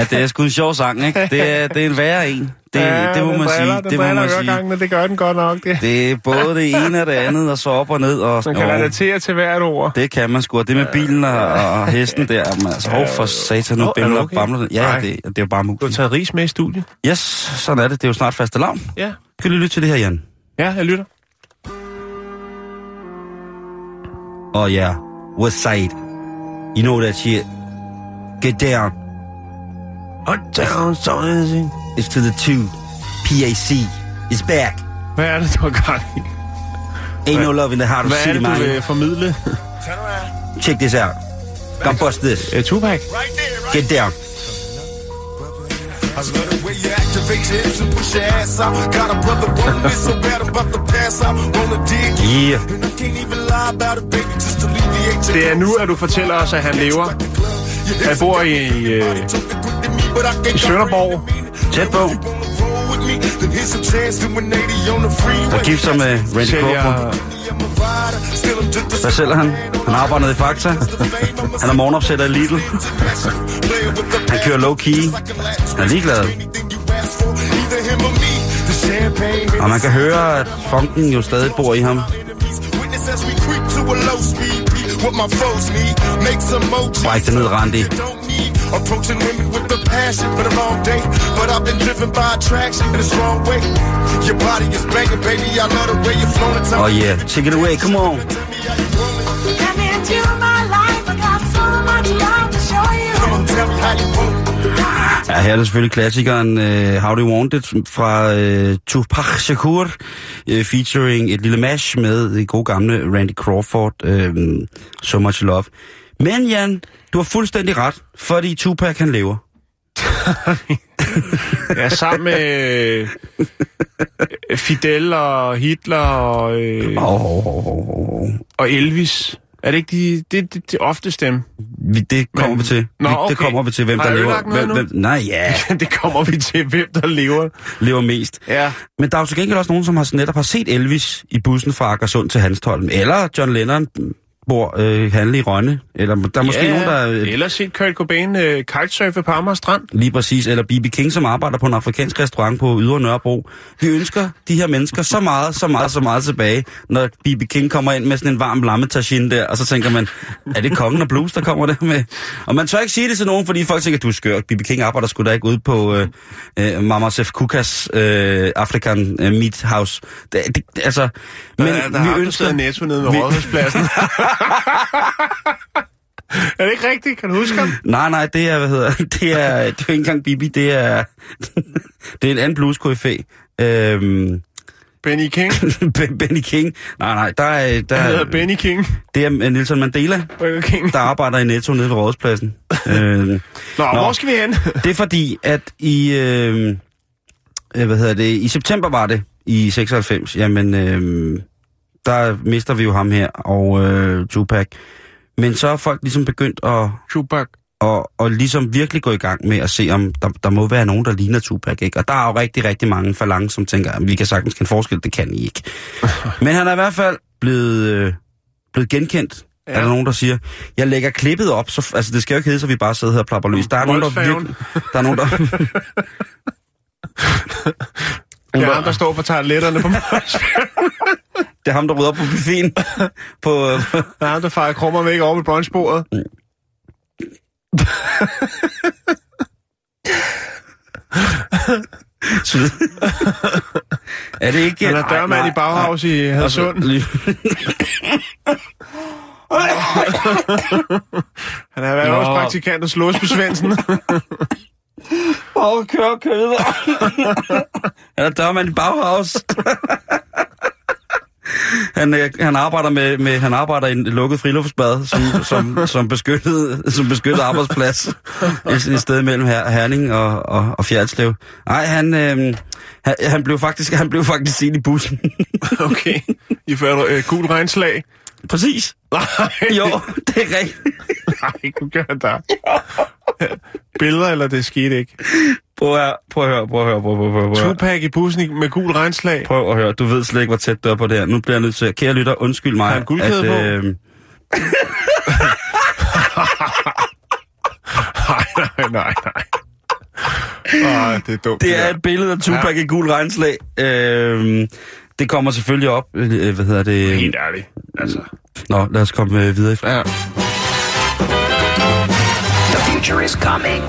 Ja, det er sgu en sjov sang, ikke? Det er, det er en værre en. Det, ja, det må man sige. Det, Det må man sige. Gangene, det gør den godt nok, det. Det er både det ene og det andet, og så op og ned. Og, Man kan og, relatere til hvert ord. det kan man sgu. Og det med bilen og, og hesten der. Men altså, hov for satan, nu er bimler okay? og bamler. Ja, Nej. det, det er jo bare Du har muligt. taget ris med i studiet. Yes, sådan er det. Det er jo snart faste lavn. Ja. Kan du lytte til det her, Jan? Ja, jeg lytter. Oh yeah, West Side. You know that shit. Get down. Og down, så It's to the two. PAC is back. Hvad er det, du har gang i? Ain't no love in the heart of Hvad er city, det, du man. vil formidle? Check this out. Come bust this. Uh, Tupac? Get down. I love the way you activate your hips and push your ass out. Got a brother rolling so bad about to pass out. Wanna dig Yeah. and I can't even lie about it, baby, just to alleviate your Det er nu, at du fortæller os, at han lever. Han bor i, øh, i Sønderborg. Tæt på. Og gift sig med Randy Crawford. Hvad sælger han? Han arbejder nede i Fakta. Han er morgenopsætter i Lidl. Han kører low key. Han er ligeglad. Og man kan høre, at funken jo stadig bor i ham. Bræk det ned, Randy. Approaching women with the passion, but a long day. But I've been driven by attraction in a strong way. Your body is banging, baby. I love the way you're flowing. Oh yeah, take it away, come on. Come into my life, I got so much love to show you. Come on, tell me how you want. Ja, her er det selvfølgelig klassikeren uh, How Do You Want It fra uh, Tupac Shakur, uh, featuring et lille mash med det gode gamle Randy Crawford, uh, So Much Love. Men Jan, du har fuldstændig ret, fordi Tupac han lever. Ja, sammen med øh, Fidel og Hitler og, øh, Oh, oh, oh, oh, oh. og Elvis. Er det ikke de, det, det, det oftest dem? Vi, det kommer Men- vi til. Nå, okay. Det kommer vi til, hvem Har der lever. Hvem, hvem, nej, ja, det kommer vi til, hvem der lever. lever mest. Ja. Men der er jo til gengæld også nogen, som har netop har set Elvis i bussen fra Akersund til Hanstholm. Eller John Lennon bor øh, handle i Rønne. Eller der er måske ja, nogen, der... Øh, Eller set Kurt Cobain øh, kitesurfe på Amager Strand. Lige præcis. Eller B.B. King, som arbejder på en afrikansk restaurant på Ydre Nørrebro. Vi ønsker de her mennesker så meget, så meget, så meget tilbage, når B.B. King kommer ind med sådan en varm lammetagine der, og så tænker man, er det kongen af blues, der kommer der med? Og man tør ikke sige det til nogen, fordi folk tænker, du er skør. B.B. King arbejder sgu da ikke ude på øh, øh, Mama Sef Kukas øh, African øh, Meat House. Det, det, altså, men der, der vi ønsker... netto nede ved Rådhuspladsen. er det ikke rigtigt? Kan du huske ham? Nej, nej, det er, hvad hedder, det er, det er ikke engang Bibi, det er, det er en anden blues Øhm, Benny King. Ben- Benny King. Nej, nej, der er, der, Han hedder er, Benny King. det er Nelson Mandela, Burger King. der arbejder i Netto nede ved Rådhuspladsen. øhm, Nå, Nå. hvor skal vi hen? det er fordi, at i, øh, øh, hvad hedder det, i september var det, i 96, jamen, øh, der mister vi jo ham her, og øh, Tupac. Men så er folk ligesom begyndt at, Tupac. og, og ligesom virkelig gå i gang med at se, om der, der må være nogen, der ligner Tupac, ikke? Og der er jo rigtig, rigtig mange falange, som tænker, at vi kan sagtens kende forskel, det kan I ikke. Men han er i hvert fald blevet, øh, blevet genkendt. Ja. Er der nogen, der siger, jeg lægger klippet op, så, altså det skal jo ikke hedde, så vi bare sidder her og plapper løs. Der er nogen, der virkelig, der er nogen, der... Det er ham, der står for toiletterne på mig. Er ham, der rydder op på buffeten. på, øh, Det er ham, der fejrer krummer væk over ved brunchbordet. er det ikke... Han er dørmand i Bauhaus i Hadsund. Lige- Han er erhvervspraktikant hos Låsby Svendsen. Åh, kør, videre. Han er dørmand i Bauhaus. Han, øh, han arbejder med, med han arbejder i en lukket friluftsbad som, som, som, beskyttet, som beskyttet arbejdsplads et, et sted mellem her, Herning og, og, og Fjerdslev. Nej, han, øh, han, han, blev faktisk han blev faktisk set i bussen. Okay. I fører øh, gul regnslag. Præcis. Nej. Jo, det er rigtigt. Nej, du gør der. Billeder, eller det skete ikke? Prøv at, prøv at høre, prøv at høre, prøv at høre, prøv at høre. Tupac i bussen med gul regnslag. Prøv at høre, du ved slet ikke, hvor tæt du er på det her. Nu bliver jeg nødt til at... Kære lytter, undskyld mig. Har han guldkæde på? øh, Nej, nej, nej, nej. Åh, det er dumt. det er et billede af Tupac ja. i gul regnslag. Øh, det kommer selvfølgelig op. Øh, hvad hedder det? Helt ærligt. Altså. Nå, lad os komme øh, videre i Ja. The future is coming.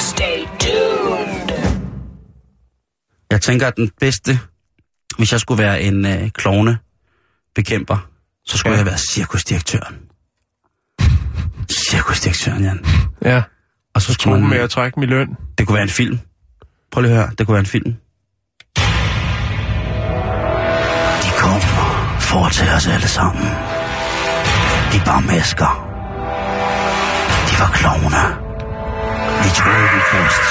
Stay Jeg tænker, at den bedste, hvis jeg skulle være en øh, klovne bekæmper, så skulle Ja. jeg være cirkusdirektøren. Cirkusdirektøren, Jan. Ja. Og så skulle med man, at trække min løn. det kunne være en film. Prøv lige at høre, det kunne være en film. De kom for at tage os alle sammen. De bar masker. De var klovne. Vi troede dem først.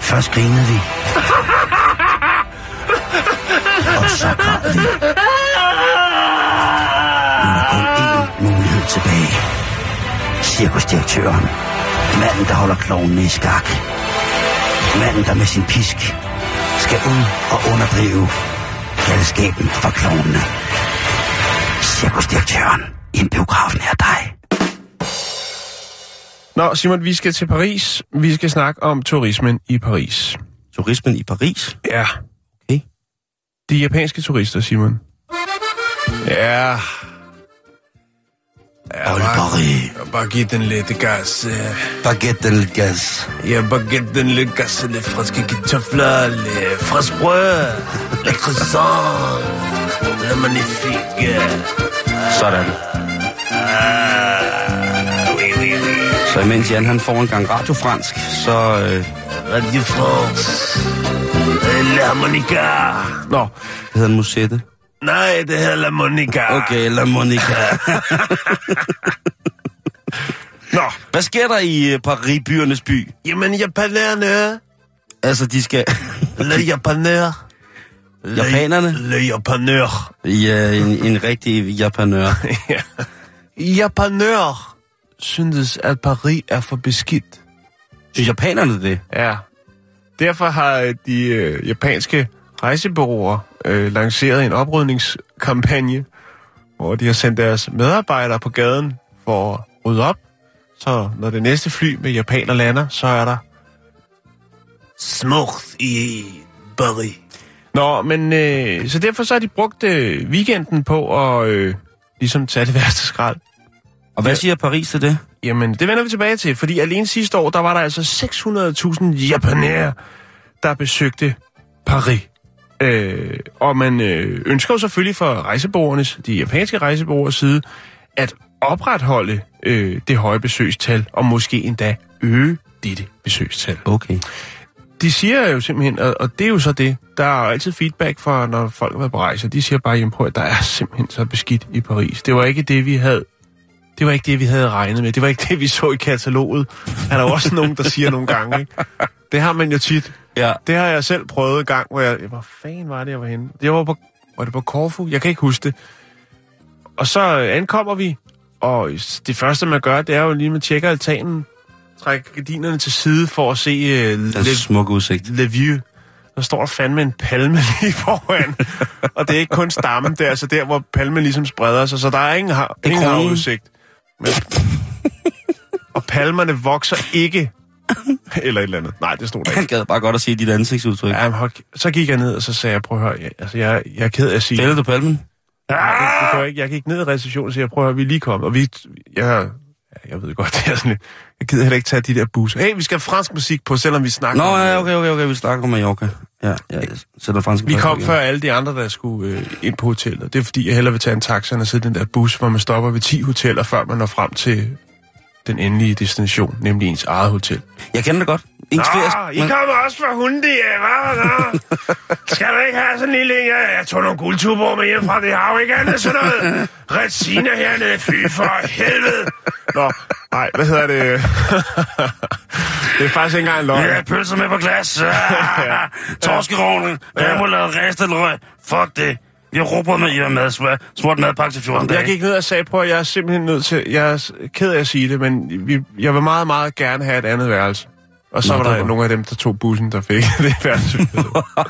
Først grinede vi. Og så græd vi. Nu er kun én mulighed tilbage. Cirkusdirektøren. Manden, der holder klovnene i skak. Manden, der med sin pisk skal ud og underdrive galskaben for klovnene. Cirkusdirektøren i en biograf nær dig. Nå, Simon, vi skal til Paris. Vi skal snakke om turismen i Paris. Turismen i Paris? Ja. De japanske turister, Simon. Ja. Ja, Ole Paris. bare giv den lidt gas. øh. Baguette den gas. Ja, bare giv den lidt gas, lidt friske kartofler, lidt frisk brød, lidt croissant, lidt magnifique. Sådan. Oui, oui, oui. Så imens Jan han får en gang radiofransk, så... Øh, Radio France. La harmonica. Nå, hvad hedder den musette? nej, det hedder La Monica. Okay, La Monica. Nå, Hvad sker der i øh, Paris, byernes by? jamen japanerne. Altså, de skal... Le japanør. Japanerne? Le japanør. Ja, en, en rigtig japanør. Japanør syntes, at Paris er for beskidt. Synes japanerne det? Ja. Derfor har øh, de øh, japanske rejsebureauer øh, lanceret en oprydningskampagne, hvor de har sendt deres medarbejdere på gaden for at rydde op. Så når det næste fly med japaner lander, så er der smukt i Paris. Nå, men øh, så derfor så har de brugt øh, weekenden på at øh, ligesom tage det værste skrald. Og hvad siger Paris til det? Jamen, det vender vi tilbage til, fordi alene sidste år, der var der altså 600.000 japanere, der besøgte Paris. Øh, og man øh, ønsker jo selvfølgelig fra rejsebureauernes, de japanske rejsebureauers side, at opretholde øh, det høje besøgstal, og måske endda øge dette besøgstal. Okay. De siger jo simpelthen, og, og det er jo så det, der er jo altid feedback for, når folk har været på rejse, de siger bare, jamen prøv at der er simpelthen så beskidt i Paris. Det var ikke det, vi havde det var ikke det, vi havde regnet med. Det var ikke det, vi så i kataloget. Er der også nogen, der siger nogle gange, ikke? Det har man jo tit. Ja. Det har jeg selv prøvet en gang, hvor jeg... Hvor fanden var det, jeg var henne? Det var på... Var det på Korfu? Jeg kan ikke huske det. Og så ankommer vi, og det første, man gør, det er jo lige, at man tjekker altanen, trækker gardinerne til side for at se uh, Le, smukke udsigt. Le View. Der står der fandme en palme lige foran. og det er ikke kun stammen, det er altså der, hvor palmen ligesom spreder sig, så der er ingen, har, ingen havudsigt. Men... og palmerne vokser ikke. Eller et eller andet. Nej, det stod der Han ikke. gad bare godt at se dit ansigtsudtryk. Ja, men hold, så gik jeg ned, og så sagde jeg, prøv at høre, jeg, altså, jeg, jeg er ked af at sige... Fælder du palmen? Nej, det, det jeg ikke. Jeg gik ned i receptionen og sagde, prøv at høre, vi er lige kommet. Og vi, jeg, jeg ved godt, det er sådan lidt, jeg gider heller ikke tage de der busser. Hey, vi skal have fransk musik på, selvom vi snakker Nå, om, ja, øh, okay, okay, okay, vi snakker om Mallorca. Ja, ja, jeg sætter fransk Vi kom før alle de andre, der skulle øh, ind på hotellet. Det er fordi, jeg hellere vil tage en taxa end at sidde i den der bus, hvor man stopper ved 10 hoteller, før man når frem til den endelige destination, nemlig ens eget hotel. Jeg kender det godt. Nå, I kommer også fra Hundi, ja, hva? Skal du ikke have sådan en lille... Ja, jeg tog nogle guldtuber med hjem fra det har jo ikke andet sådan noget. Retsina hernede, fy for helvede. Nå, nej, hvad hedder det? det er faktisk ikke engang løgn. Ja, pølser med på glas. Torskerovne. Jeg må lave rest eller røg. Fuck det. Vi har råbt med i mad, smurt madpakke til 14 dage. Jeg gik ned og sagde, prøv at jeg er simpelthen nødt til... Jeg er ked af at sige det, men vi, jeg vil meget, meget gerne have et andet værelse. Og så Nå, var det der var- nogle af dem, der tog bussen, der fik det værelse.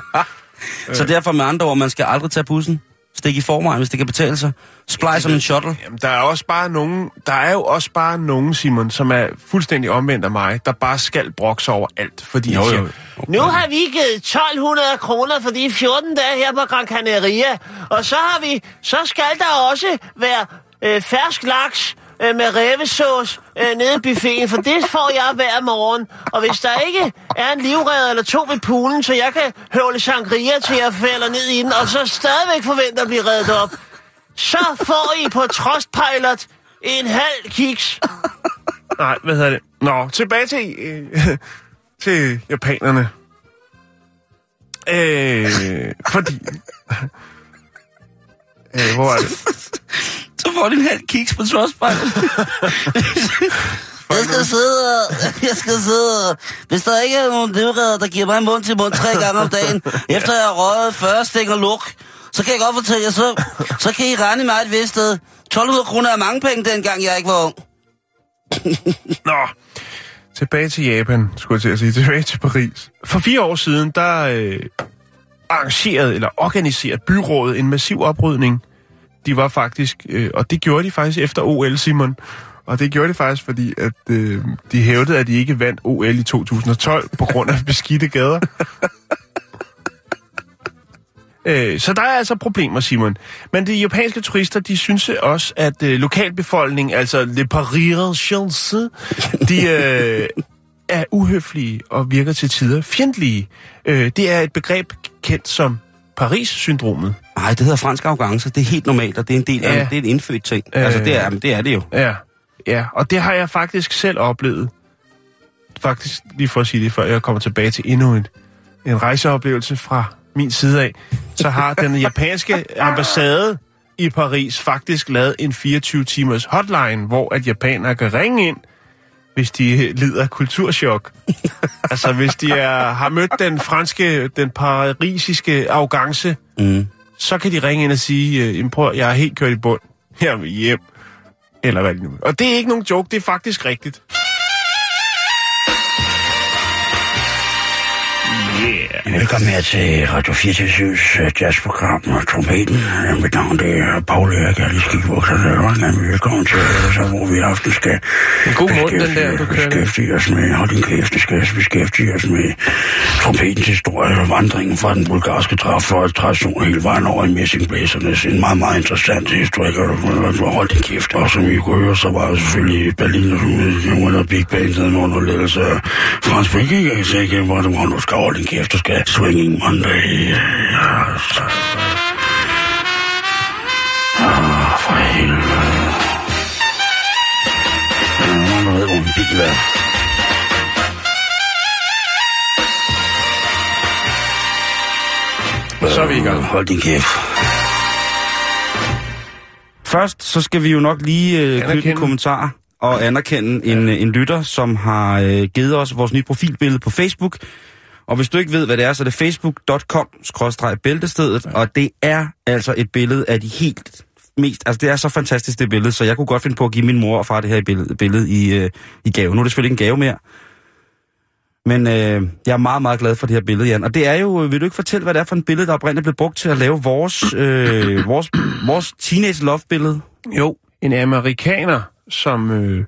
Så derfor med andre ord, man skal aldrig tage bussen. Stik i forvejen, hvis det kan betale sig. Splej som en shuttle. Jamen, der er også bare nogen, der er jo også bare nogen, Simon, som er fuldstændig omvendt af mig, der bare skal brokse over alt, fordi Jo, jo. siger, Nu har vi givet 1200 kroner for de 14 dage her på Gran Canaria. Og så har vi, så skal der også være øh, fersk laks øh, med revesauce øh, nede i buffeten, for det får jeg hver morgen. Og hvis der ikke er en livredder eller to ved poolen, så jeg kan høvle sangria til jeg falder ned i den, og så stadigvæk forventer at blive reddet op, så får I på Trustpilot en halv kiks. nej, hvad hedder det? Nå, tilbage til, øh, til japanerne. Øh, fordi... Øh, hvor er det? Så får de en halv kiks på Trustpilot. Jeg skal sidde og, jeg skal sidde og, hvis der ikke er nogen livredder, der giver mig mund til mund tre gange om dagen, efter jeg har røget 40 stikker luk, så kan jeg godt fortælle jer, så, så kan I regne mig et vist sted. 1200 kroner er mange penge, dengang jeg ikke var ung. Nå, tilbage til Japan, skulle jeg til at sige. Tilbage til Paris. For fire år siden, der øh, arrangerede eller organiserede byrådet en massiv oprydning. De var faktisk, øh, og det gjorde de faktisk efter OL, Simon. Og det gjorde de faktisk, fordi at øh, de hævdede, at de ikke vandt OL i 2012 på grund af beskidte gader. Øh, så der er altså problemer, Simon. Men de japanske turister, de synes også, at øh, lokalbefolkningen, altså le parisiense, de øh, er uhøflige og virker til tider fjendtlige. Øh, det er et begreb kendt som Paris-syndromet. Nej, det hedder fransk arrogance. Det er helt normalt, og det er en del af Ja. det er en indfødt ting. Altså, det er, men det er det jo. Ja, ja, og det har jeg faktisk selv oplevet. Faktisk, lige for at sige det, før jeg kommer tilbage til endnu en, en rejseoplevelse fra min side af, så har den japanske ambassade i Paris faktisk lavet en 24-timers hotline, hvor at japanere kan ringe ind, hvis de lider af kulturschok. altså, hvis de er, har mødt den franske, den parisiske arrogance, Mm. så kan de ringe ind og sige, øh, "Jamen, prøv, jeg er helt kørt i bund. Jeg vil hjem. Eller hvad det nu. Og det er ikke nogen joke, det er faktisk rigtigt. Velkommen her til Radio 24's øh, jazzprogram og trompeten. Øh, Mit navn det er Paul Erik, jeg er lige skidt bukserne. og Velkommen til, øh, så, hvor vi i aften skal En god mund, den der, du beskæftige os med, hold din kæft, det skal beskæftige os med trompetens historie og vandringen fra den bulgarske tradition hele vejen over i messingblæsernes. En meget, meget interessant historik, og du holdt din kæft. Og som I kunne høre, så var der selvfølgelig Berlin, under Big Band, under ledelse af Frans Brikke, jeg ikke, hvor du nu skal holde din kæft, du skal swinging Monday. Ja, så... Ah, for helvede. Er der nogen, der ved, hvor min bil er? Så er vi i gang. Hold din kæft. Først så skal vi jo nok lige øh, knytte en kommentar og anerkende en, øh, en lytter, som har øh, givet os vores nye profilbillede på Facebook. Og hvis du ikke ved, hvad det er, så er det facebook.com-bæltestedet, og det er altså et billede af de helt mest... Altså, det er så fantastisk, det billede, så jeg kunne godt finde på at give min mor og far det her billede, billede i, øh, i gave. Nu er det selvfølgelig ikke en gave mere, men øh, jeg er meget, meget glad for det her billede, Jan. Og det er jo... Øh, vil du ikke fortælle, hvad det er for et billede, der oprindeligt blev brugt til at lave vores, øh, vores, vores teenage love-billede? Jo, en amerikaner, som øh,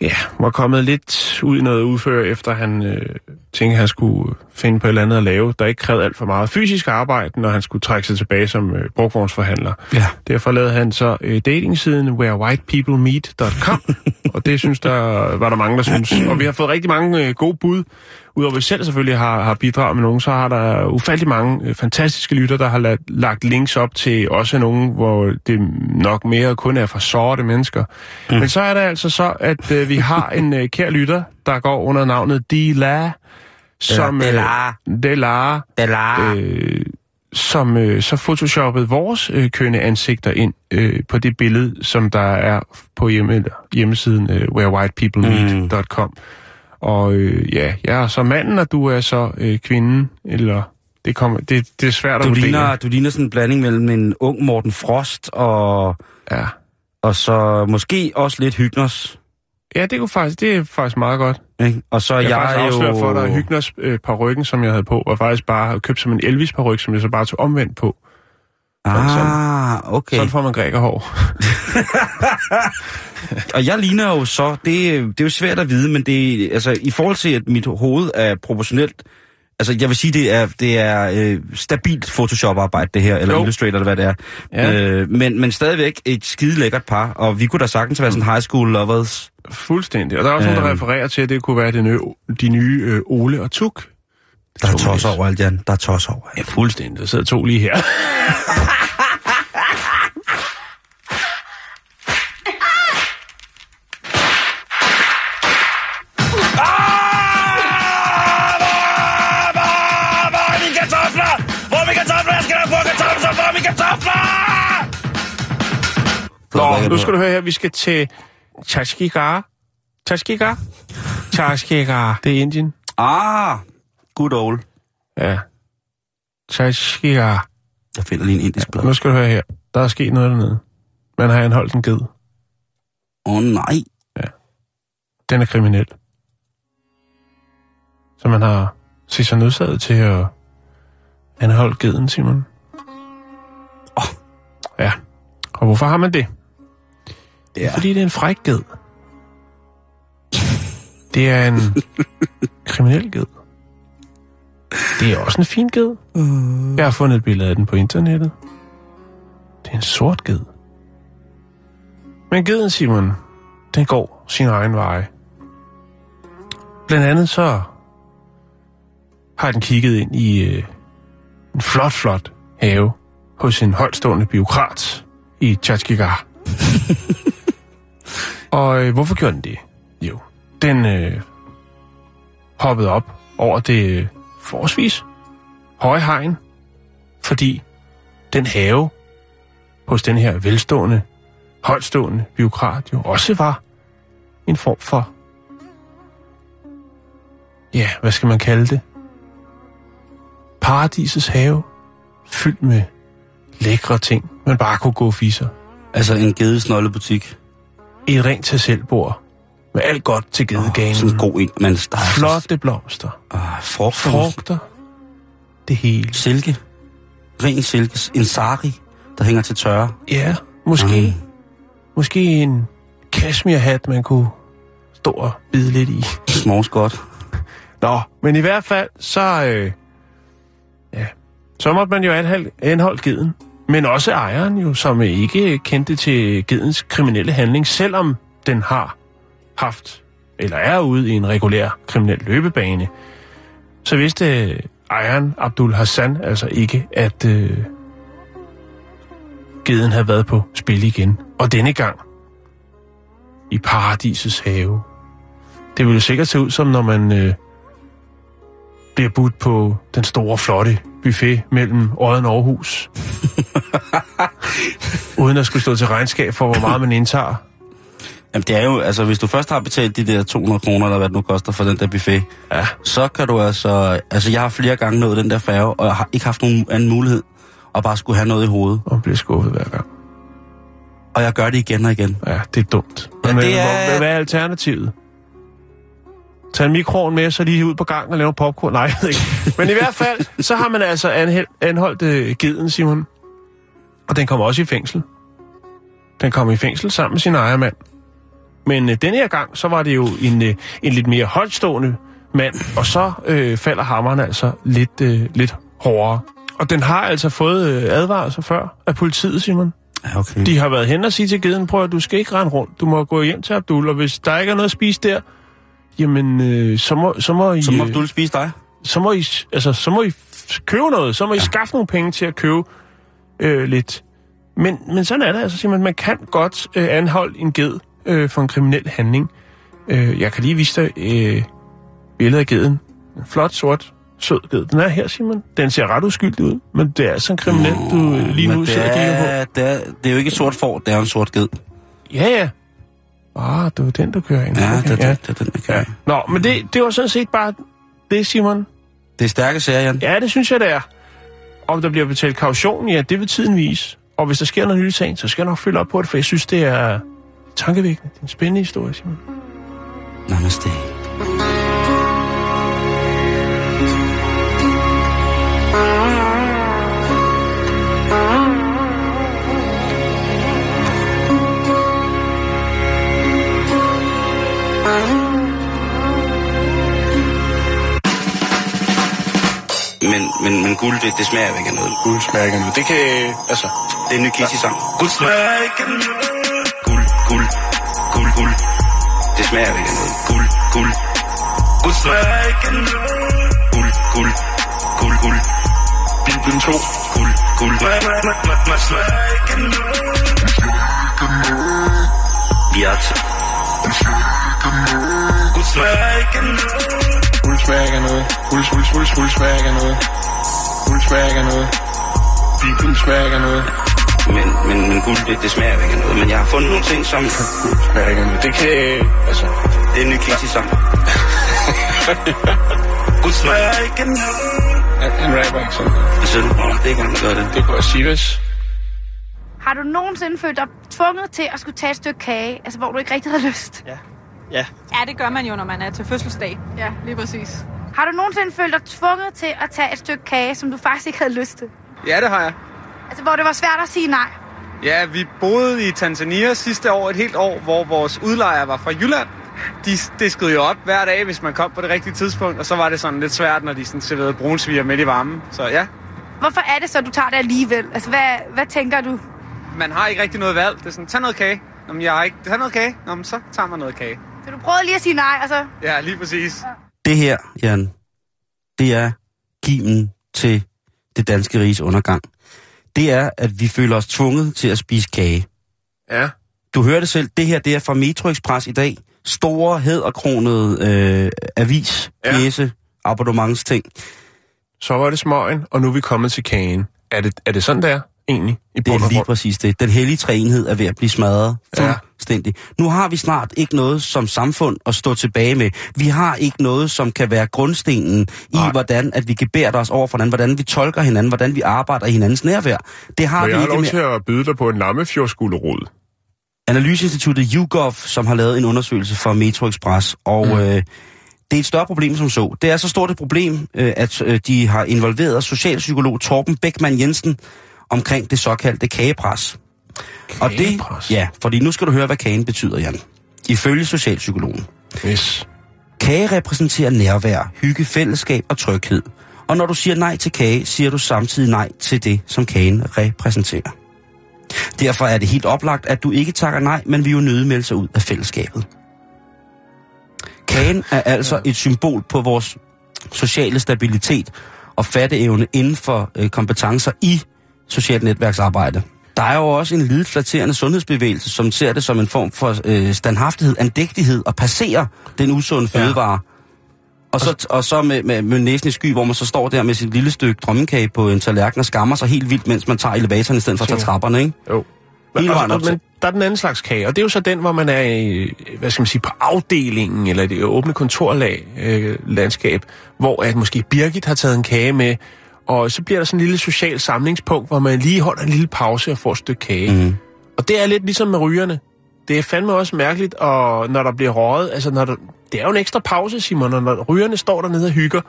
ja, var kommet lidt ud i noget udfør, efter han øh, tænkte, at han skulle finde på et eller andet at lave, der ikke krævede alt for meget fysisk arbejde, når han skulle trække sig tilbage som øh, brugvognsforhandler. Ja. Derfor lavede han så øh, datingsiden wherewhitepeoplemeet.com, og det synes der var der mange, der synes. Og vi har fået rigtig mange øh, gode bud udover vi selv selvfølgelig har, har bidraget med nogen, så har der ufattelig mange øh, fantastiske lytter, der har lagt, lagt links op til også nogen, hvor det nok mere kun er for sorte mennesker. Mm. Men så er det altså så, at øh, vi har en øh, kær lytter, der går under navnet Dila, som... Delar. Øh, Delar. Delar. Øh, som øh, så photoshoppede vores øh, kønne ansigter ind øh, på det billede, som der er på hjemme, hjemmesiden øh, wherewhitepeoplemeet.com. Mm. Og øh, ja, jeg er så manden, og du er så øh, kvinden, eller det, kommer, det, det er svært Du at vurdere. ligner, du ligner sådan en blanding mellem en ung Morten Frost og, Ja. og så måske også lidt Hygners. ja, det, kunne faktisk, det er faktisk meget godt. Ikke? Og så Jeg, jeg, faktisk er jo... for dig, at Hygners øh, parykken, som jeg havde på, var faktisk bare købt som en Elvis paryk, som jeg så bare tog omvendt på. Ah, okay. Sådan får man grækerhår. Og jeg ligner jo så, det, det er jo svært at vide, men det, altså, i forhold til, at mit hoved er proportionelt, altså jeg vil sige, det er, det er øh, stabilt Photoshop-arbejde, det her, eller Jo. Illustrator, eller hvad det er. Ja. Øh, men, men stadigvæk et skide lækkert par, og vi kunne da sagtens være sådan high school lovers. Fuldstændig. Og der er også øhm. nogen, der Øhm. refererer til, at det kunne være de nye, de nye øh, Ole og Tuk. Der er To tos overalt, Jan. Der er tos overalt. Ja, fuldstændig. Der sidder to lige her. Nå, nu skal du høre her, vi skal til Chashkigar. Chashkigar? Chashkigar, det er Indien. Ah, good old. Ja. Chashkigar. Jeg finder lige en indisk blad. Nu skal du høre her. Der er sket noget dernede. Man har anholdt en ged. Åh oh, nej. Den er kriminel. Så man har set sig nødsaget til at anholde geden, Simon. Åh. Ja. Og hvorfor har man det? Det er, Ja. fordi det er en fræk ged. Det er en kriminel ged. Det er også en fin ged. Jeg har fundet et billede af den på internettet. Det er en sort ged. Men geden, Simon, den går sin egen vej. Blandt andet så har den kigget ind i øh, en flot, flot have hos en højtstående biokrat i Chachkigar. Og øh, hvorfor gjorde den det? Jo, den øh, hoppede op over det øh, forholdsvis høje hegn, fordi den have hos den her velstående, højtstående biokrat jo også var en form for, ja, hvad skal man kalde det? Paradisets have, fyldt med lækre ting, man bare kunne gå og fisse. Altså en gedesnollebutik. I et rent til selvbord, med alt godt til gedeganen. Sådan en god en, men der er så- Flotte blomster, Ah, frugter. frugter, det hele. Silke. Ren silke. En sari, der hænger til tørre. Ja, måske. Mm. Måske en cashmere-hat, man kunne stå og bide lidt i. Smås godt. Nå, men i hvert fald, så, øh, ja, så måtte man jo anholde, anholde geden. Men også ejeren jo, som ikke kendte til gedens kriminelle handling, selvom den har haft, eller er ude i en regulær kriminel løbebane. Så vidste øh, ejeren, Abdul Hassan, altså ikke, at øh, geden havde været på spil igen. Og denne gang i paradisets have. Det ville sikkert se ud som, når man øh, bliver budt på den store, flotte buffet mellem Odden og Aarhus. Uden at skulle stå til regnskab for, hvor meget man indtager. Jamen det er jo, altså hvis du først har betalt de der 200 kroner, eller hvad det nu koster for den der buffet, Ja. så kan du altså, altså jeg har flere gange nået den der færge, og jeg har ikke haft nogen anden mulighed, og bare skulle have noget i hovedet. Og man bliver skuffet hver gang. Og jeg gør det igen og igen. Ja, det er dumt. Ja, Men det er- hvad, hvad er alternativet? Tag en mikroen med, så lige ud på gangen og lave popcorn. Nej, jeg ikke. Men i hvert fald, så har man altså anholdt, øh, geden, Simon. Og den kommer også i fængsel. Den kom i fængsel sammen med sin ejermand. Men øh, denne her gang, så var det jo en, øh, en lidt mere højtstående mand, og så øh, falder hammeren altså lidt, øh, lidt hårdere. Og den har altså fået øh, advarsler før af politiet, Simon. Okay. De har været hen og sige til geden, prøv at du skal ikke rende rundt. Du må gå hjem til Abdul, og hvis der ikke er noget at spise der, jamen, øh, så, må, så må I... Så må øh, du spise dig. så må I, altså, så må I købe noget. Så må I ja. skaffe nogle penge til at købe øh, lidt. Men, men sådan er det altså simpelthen. Man kan godt øh, anholde en ged øh, for en kriminel handling. Øh, jeg kan lige vise dig øh, billedet af geden. En flot, sort, sød ged. Den er her, Simon. Den ser ret uskyldig ud, men det er altså en kriminel, du øh, lige nu sidder og kigger på. er, det, er, det er jo ikke et sort får, det er en sort ged. Ja, ja. Ah, det var den, du kører ind. Ja, Okay, det, det, det, det, det, det, ja. Nå, men det, det var sådan set bare det, Simon. det er stærke sager, Jan. Ja, det synes jeg, det er. Om der bliver betalt kaution, ja, det vil tiden vise. Og hvis der sker noget nyt i sagen, så skal jeg nok følge op på det, for jeg synes, det er tankevækkende. Det er en spændende historie, Simon. Namaste. Men, men, men guld, det, det smager ikke af noget. Guld smager ikke af noget. Det kan, altså... Det er en ny Kissy-sang. Guld smager ikke af noget. Guld, guld, guld. Det smager ikke noget. Guld, guld. Guld smager ikke noget. Guld, guld, guld, guld. Bibelen 2. Guld, guld. Man smager ikke af noget. Vi er til. Guld smager ikke noget. Guld smager ikke noget. Guld, guld, guld, guld smager ikke noget. Guld smager ikke noget. Bibelen smager ikke noget. Men, men, men guld, det, det smager ikke af noget. Men jeg har fundet nogle ting, som... Guld smager ikke af noget. Det kan, altså... Det er en ny Kissy-sang. Guld smager ikke af noget. Han, han rapper ikke sådan. Hvad siger du? Det er ikke der gør det. Det går Sivas. Har du nogensinde følt dig tvunget til at skulle tage et stykke kage, altså hvor du ikke rigtig havde lyst? Ja. Ja. Ja, det gør man jo, når man er til fødselsdag. Ja, lige præcis. Har du nogensinde følt dig tvunget til at tage et stykke kage, som du faktisk ikke havde lyst til? Ja, det har jeg. Altså hvor det var svært at sige nej? Ja, vi boede i Tanzania sidste år, et helt år, hvor vores udlejer var fra Jylland. De diskede jo op hver dag, hvis man kom på det rigtige tidspunkt, og så var det sådan lidt svært, når de sådan serverede brunsviger midt i varmen. Så ja, Hvorfor er det så, du tager det alligevel? Altså hvad, hvad tænker du? man har ikke rigtig noget valg. Det er sådan, tag noget kage. Nå, men jeg har ikke... Tag noget kage. Nå, men så tager man noget kage. Så du prøvede lige at sige nej, og så... Ja, lige præcis. Det her, Jan, det er kimen til det danske riges undergang. Det er, at vi føler os tvunget til at spise kage. Ja. Du hører det selv. Det her, det er fra Metro Express i dag. Store, hæderkronede øh, avis, Ja. pjæse, abonnementsting. Så var det smøgen, og nu er vi kommet til kagen. Er det, er det sådan, det er egentlig? I Det er lige præcis det. Den hellige træenhed er ved at blive smadret Ja. fuldstændig. Nu har vi snart ikke noget som samfund at stå tilbage med. Vi har ikke noget, som kan være grundstenen i, Nej. hvordan at vi gebærer os over for hinanden, hvordan vi tolker hinanden, hvordan vi arbejder i hinandens nærvær. Det har Må vi jeg ikke lov mere. til at byde dig på en lammefjordsgulerod? Analyseinstituttet YouGov, som har lavet en undersøgelse for Metro Express, og mm. øh, det er et større problem som så. Det er så stort et problem, øh, at øh, de har involveret socialpsykolog Torben Beckmann Jensen omkring det såkaldte kagepres. Og det, Kagepres? ja, fordi nu skal du høre, hvad kagen betyder, Jan. Ifølge socialpsykologen. Yes. Kage repræsenterer nærvær, hygge, fællesskab og tryghed. Og når du siger nej til kage, siger du samtidig nej til det, som kagen repræsenterer. Derfor er det helt oplagt, at du ikke takker nej, men vi jo nøde melde sig ud af fællesskabet. Kagen er altså et symbol på vores sociale stabilitet og fatteevne inden for øh, kompetencer i socialt netværksarbejde. Der er jo også en lidet flatterende sundhedsbevægelse, som ser det som en form for øh, standhaftighed, andægtighed og passerer den usunde Ja. fødevare. Og så, og så med, med, med næsen i sky, hvor man så står der med sit lille stykke drømmekage på en tallerken og skammer sig helt vildt, mens man tager elevatoren i stedet for at tage trapperne, ikke? Jo. Hele vejen op til. der er den anden slags kage, og det er jo så den, hvor man er i, hvad skal man sige, på afdelingen, eller det åbne kontorlag, øh, landskab, hvor at måske Birgit har taget en kage med, og så bliver der sådan en lille social samlingspunkt, hvor man lige holder en lille pause og får et stykke kage. Mm. Og det er lidt ligesom med rygerne. Det er fandme også mærkeligt, og når der bliver røget, altså når der, det er jo en ekstra pause, Simon, og når rygerne står dernede og hygger,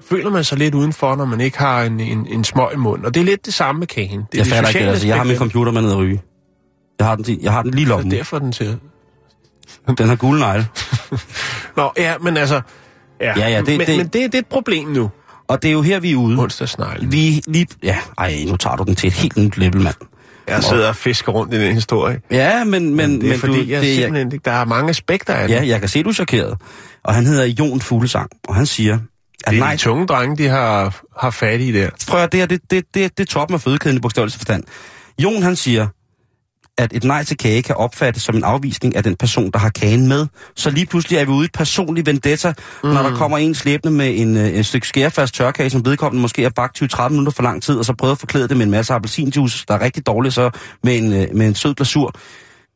så føler man sig lidt udenfor, når man ikke har en, en, en smøg i munden. Og det er lidt det samme med kagen. Det er Jeg fatter ikke altså. Jeg har min computer med ned at ryge. Jeg har den, jeg har den lige i Det lommen. er derfor, den ser... Den har gule negle. Nå, ja, men altså... Ja, Ja, ja, det- men, det- men det, det er et problem nu. Og det er jo her, vi er ude. Onsdagsneglen. Vi lige... Ja, ej, nu tager du den til et helt nyt level, mand. Jeg sidder og fisker rundt i den historie. Ja, men... men det er men fordi, du, jeg det, simpelthen, ikke- der er mange aspekter af det. Ja, jeg kan se, du er chokeret. Og han hedder Jon Fuglesang, og han siger... At det er nej, de tunge drenge, de har, har fat i der. prøv at, det, her, det, det, det, det er toppen af fødekæden i bogstavelse forstand. Jon, han siger, at et nej til kage kan opfattes som en afvisning af den person, der har kagen med. Så lige pludselig er vi ude i et personligt vendetta, mm. når der kommer en slæbende med en, øh, et stykke skærfast tørkage, som vedkommende måske har bagt 20-30 minutter for lang tid, og så prøvet at forklæde det med en masse appelsinjuice, der er rigtig dårligt, så med en, øh, med en sød glasur.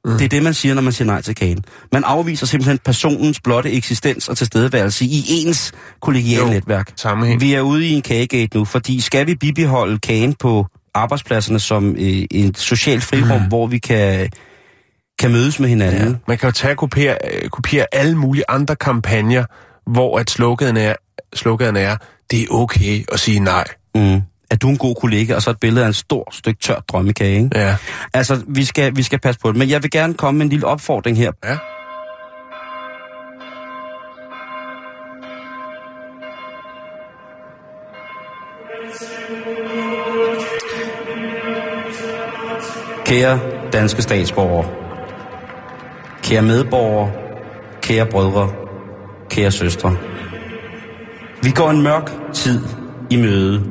Mm. Det er det, man siger, når man siger nej til kagen. Man afviser simpelthen personens blotte eksistens og tilstedeværelse i ens kollegiale Jo, netværk. sammenhæng. Vi er ude i en kagegate nu, fordi skal vi bibeholde kagen på arbejdspladserne som øh, et socialt frirum, mm. hvor vi kan, kan mødes med hinanden. Ja. Man kan jo tage og kopiere, øh, kopiere alle mulige andre kampagner, hvor at sloganen er, sloganen er, det er okay at sige nej. Mm. Er du en god kollega? Og så et billede af en stor stykke tør drømmekage, ikke? Ja. Altså, vi skal, vi skal passe på det. Men jeg vil gerne komme med en lille opfordring her. Ja. Kære danske statsborgere, kære medborgere, kære brødre, kære søstre. Vi går en mørk tid i møde.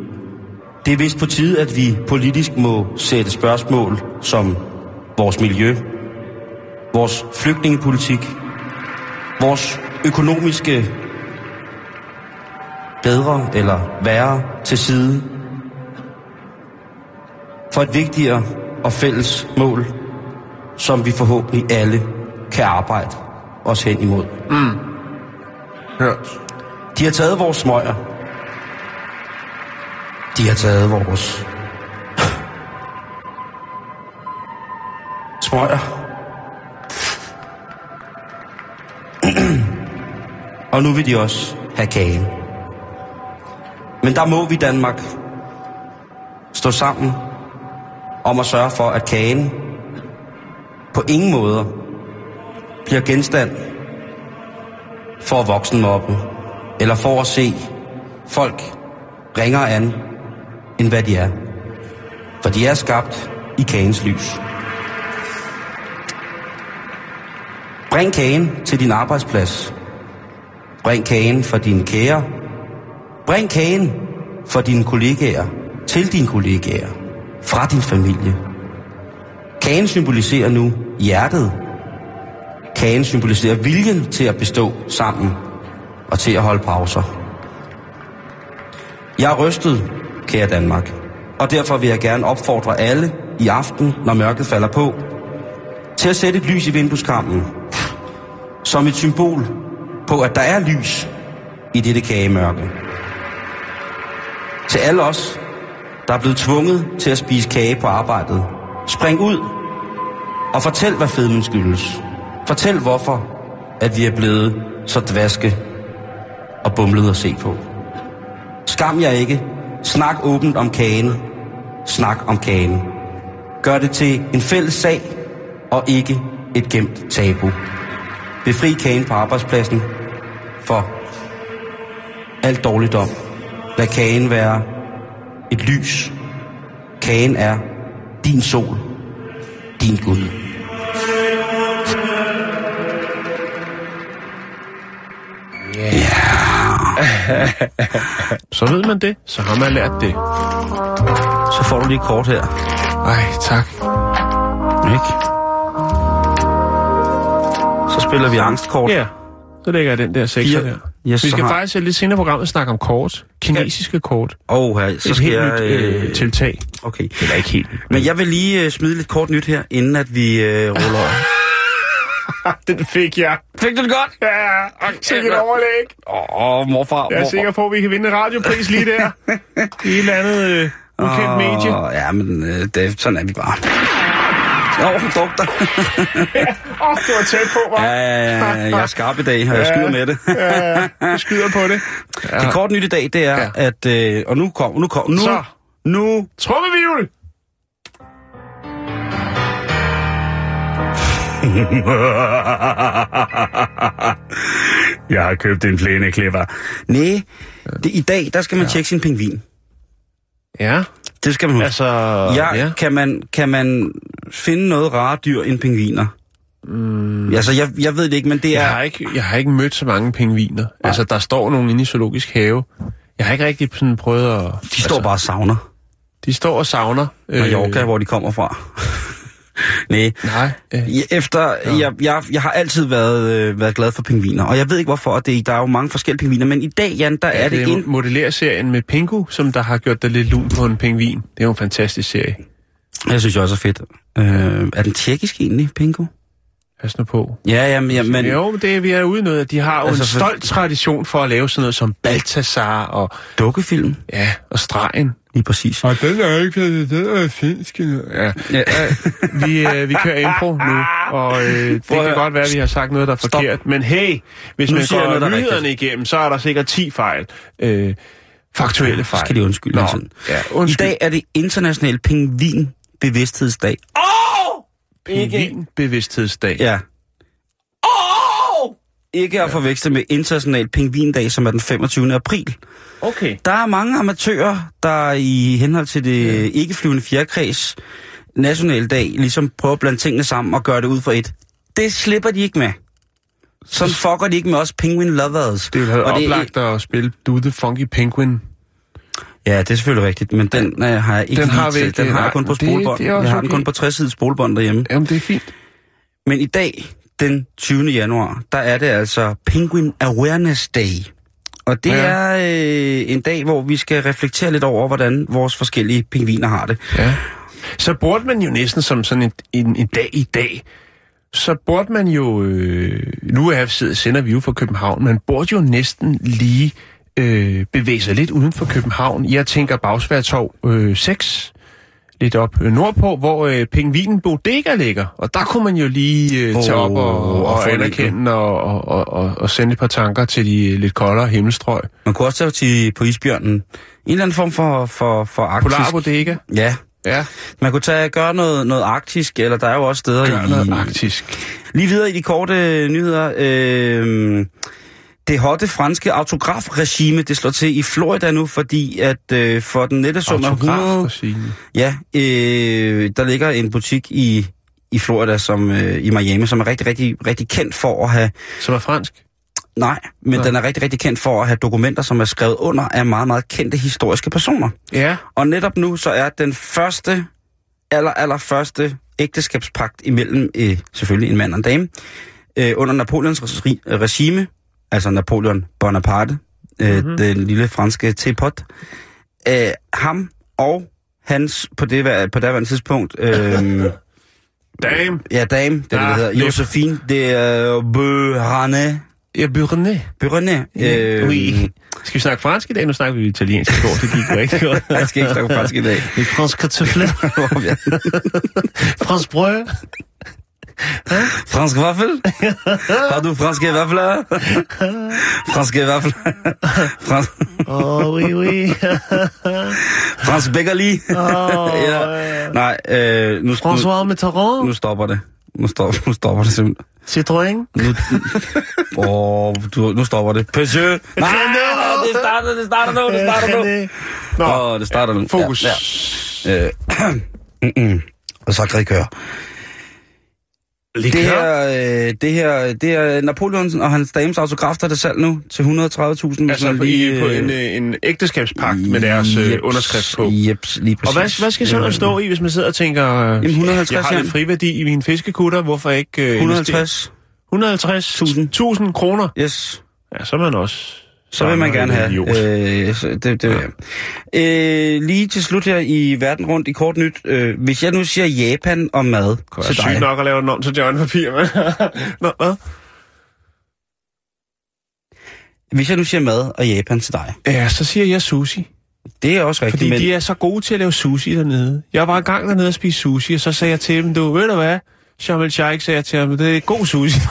Det er vist på tide, at vi politisk må sætte spørgsmål som vores miljø, vores flygtningepolitik, vores økonomiske bedre eller værre til side for et vigtigere og fælles mål, som vi forhåbentlig alle kan arbejde os hen imod. Mm. Hørt. De har taget vores smøger. De har taget vores smøger. Og nu vil de også have kagen. Men der må vi Danmark stå sammen om at sørge for, at kagen på ingen måder bliver genstand for voksenmobben, eller for at se folk ringere an, end hvad de er. For de er skabt i kagens lys. Bring kagen til din arbejdsplads. Bring kagen for dine kære. Bring kagen for dine kollegaer, til dine kollegaer, fra din familie. Kagen symboliserer nu hjertet. Kagen symboliserer viljen til at bestå sammen og til at holde pauser. Jeg er rystet, kære Danmark, og derfor vil jeg gerne opfordre alle i aften, når mørket falder på, til at sætte et lys i vindueskampen, som et symbol på, at der er lys i dette kagemørke. Til alle os, der er blevet tvunget til at spise kage på arbejdet, spring ud og fortæl, hvad fedmen skyldes. Fortæl, hvorfor at vi er blevet så dvaske og bumlet at se på. Skam jer ikke. Snak åbent om kagen. Snak om kagen. Gør det til en fælles sag og ikke et gemt tabu. Befri kagen på arbejdspladsen for alt dårligdom. Lad kagen være et lys. Kagen er din sol, din Gud. Så ved man det. Så har man lært det. Så får du lige kort her. Ej, tak. Ikke? Så spiller vi angstkort. Ja, så lægger jeg den der sekser der. Yes, vi skal har- faktisk lidt senere i programmet snakke om kort. Kinesiske kort. Åh, oh, her, så Et skal helt jeg... nyt, øh, tiltag. Okay. Det er ikke helt. Men jeg vil lige uh, smide lidt kort nyt her, inden at vi uh, ruller... Den fik jeg. Fik du det godt? Ja, og sikkert overlæg. Åh, oh, morfar. Jeg er sikker på, at vi kan vinde en radiopris lige der. I et eller andet øh, ukendt Åh, medie. Ja, men uh, det, sådan er vi bare. Åh, oh, dugter. Åh, oh, du var tæt på, hva'? ja, ja, ja, jeg er skarp i dag, og jeg skyder med det. ja, ja, du skyder på det. Ja. Det kort nyt i dag, det er, ja. at... Øh, og nu kom, nu kom, nu... Så. Nu... Trummevivl! jeg har købt en plæneklipper. Nej, det, i dag, der skal man ja. tjekke sin pingvin. Ja. Det skal man huske. Altså, ja, ja. Kan, man, kan man finde noget rare dyr end pingviner? Mm. Altså, jeg, jeg ved det ikke, men det er... Jeg har ikke, jeg har ikke mødt så mange pingviner. Altså, der står nogen inde i zoologisk have. Jeg har ikke rigtig sådan prøvet at... De altså, står bare og savner. De står og savner. Mallorca, øh, hvor de kommer fra. Nej. Nej. Øh, Ja, Efter, jeg, jeg, jeg har altid været, øh, været glad for pingviner, og jeg ved ikke hvorfor, det, der er jo mange forskellige pingviner, men i dag, Jan, der er, er det, det en... modellerserien med Pingu, som der har gjort dig lidt lun på en pingvin. Det er jo en fantastisk serie. Jeg synes jeg også er fedt. Øh, er den tjekkisk egentlig, Pingu? Pas nu på. Ja, jamen, ja, men... Jo, men det er vi er ude noget. De har jo Altså, en for- stolt tradition for at lave sådan noget som Balthasar og... Dukkefilm? Ja, og Stregen. Lige præcis. Og den er ikke den er finsk. Ja. Ja. ja. vi, øh, vi kører impro nu, og øh, det Prøv kan godt være, at vi har sagt noget, der er Stop. forkert. Men hey, hvis Nu man går noget, der er nyhederne igennem, så er der sikkert 10 fejl. Øh, faktuelle fejl. Skal de undskylde. Nå, tiden. ja, I undskyld. dag er det international pingvinbevidsthedsdag. Pingvinbevidsthedsdag. Ja. Oh! Ikke at forveksle med international pingvindag, som er den 25. april. Okay. Der er mange amatører, der i henhold til det ja. ikke-flyvende fjerkreds nationaldag ligesom prøver at blande tingene sammen og gøre det ud for et. Det slipper de ikke med. Sådan fucker de ikke med os penguin lovers. Det er jo Og det er- oplagt at spille Do the Funky Penguin. Ja, det er selvfølgelig rigtigt, men den øh, har jeg ikke Den har vi ikke, Den har jeg kun på det- spolebånd. det også jeg har den kun på 60 sides spolebånd derhjemme. Jamen, det er fint. Men i dag, den 20. januar, der er det altså Penguin Awareness Day. Og det Ja. er øh, en dag, hvor vi skal reflektere lidt over, hvordan vores forskellige pingviner har det. Ja. Så burde man jo næsten som sådan en, en, en dag i dag, så burde man jo, øh, nu er jeg sender vi jo fra København, man burde jo næsten lige øh, bevæge sig lidt uden for København. Jeg tænker Bagsværtorv øh, 6, lidt op øh, nordpå, hvor øh, pingvinen Bodega ligger. Og der kunne man jo lige øh, tage op og, og, og anerkende og, og, og, og, og sende et par tanker til de lidt koldere himmelstrøg. Man kunne også tage til, på isbjørnen. En eller anden form for, for, for arktisk. Polar Bodega. Ja. Ja. Man kunne tage, gøre noget, noget arktisk, eller der er jo også steder Gør i... noget arktisk. Lige videre i de korte nyheder. Øh, det hotte franske autografregime, det slår til i Florida nu, fordi at øh, for den nette sum af 100... Autografregime. Ja, øh, der ligger en butik i, i Florida, som øh, i Miami, som er rigtig, rigtig, rigtig kendt for at have... Som er fransk? Nej, men Nå. den er rigtig, rigtig kendt for at have dokumenter, som er skrevet under af meget, meget kendte historiske personer. Ja. Og netop nu så er den første, aller, aller første ægteskabspagt imellem øh, selvfølgelig en mand og en dame, øh, under Napoleons regi- regime, altså Napoleon Bonaparte, øh, Mhm. mm-hmm. den lille franske tepot, øh, ham og hans, på det, på det tidspunkt, øh, Dame. ja, dame, det er Ah, det, det hedder, det- Josephine de øh, Beauharnais, Ja. Beauharnais, Øh, øh, oui. Skal vi snakke fransk i dag? Nu snakker vi italiensk i går. Det gik jo rigtig godt. jeg skal ikke snakke fransk i dag. Les fransk kartofler. fransk brød. Fransk vaffel? Har du franske vafler? franske vafler? Frans... Oh, oui, oui. fransk bækkerli? Åh, ja. Nej, øh, nu, nu, François Mitterrand. nu stopper det. Nu stopper, nu stopper det simpelthen. Citroën. Nu, åh, du, nu stopper det. Peugeot. Nej, det starter, det starter nu, det starter nu. Nå, Åh, det starter nu. fokus. Ja, ja. Øh, mm-mm. Og så Grikør. Det her, øh, det her, det er Napoleon og hans dames autograf, der er det salg nu til 130.000. hvis Altså på, i, på en, øh, en ægteskabspagt med deres øh, underskrift på. Jeps, lige Og præcis. hvad, hvad skal sådan noget stå i, hvis man sidder og tænker, øh, Jamen, 150 jeg har lidt friværdi i min fiskekutter, hvorfor ikke øh, 150. 150 Tusind. 1000 kroner? Yes. Ja, så er man også... Så vil man gerne have. Øh, det, det, ja. øh, lige til slut her i Verden Rundt i kort nyt. Øh, hvis jeg nu siger Japan og mad Det er til sygt dig. nok at lave den om til John Papir, men... Nå, hvad? Hvis jeg nu siger mad og Japan til dig. Ja, så siger jeg sushi. Det er også rigtigt. Fordi men... de er så gode til at lave sushi dernede. Jeg var engang dernede og spise sushi, og så sagde jeg til dem, du ved du hvad? Shamil Sheikh sagde jeg til ham, det er god sushi.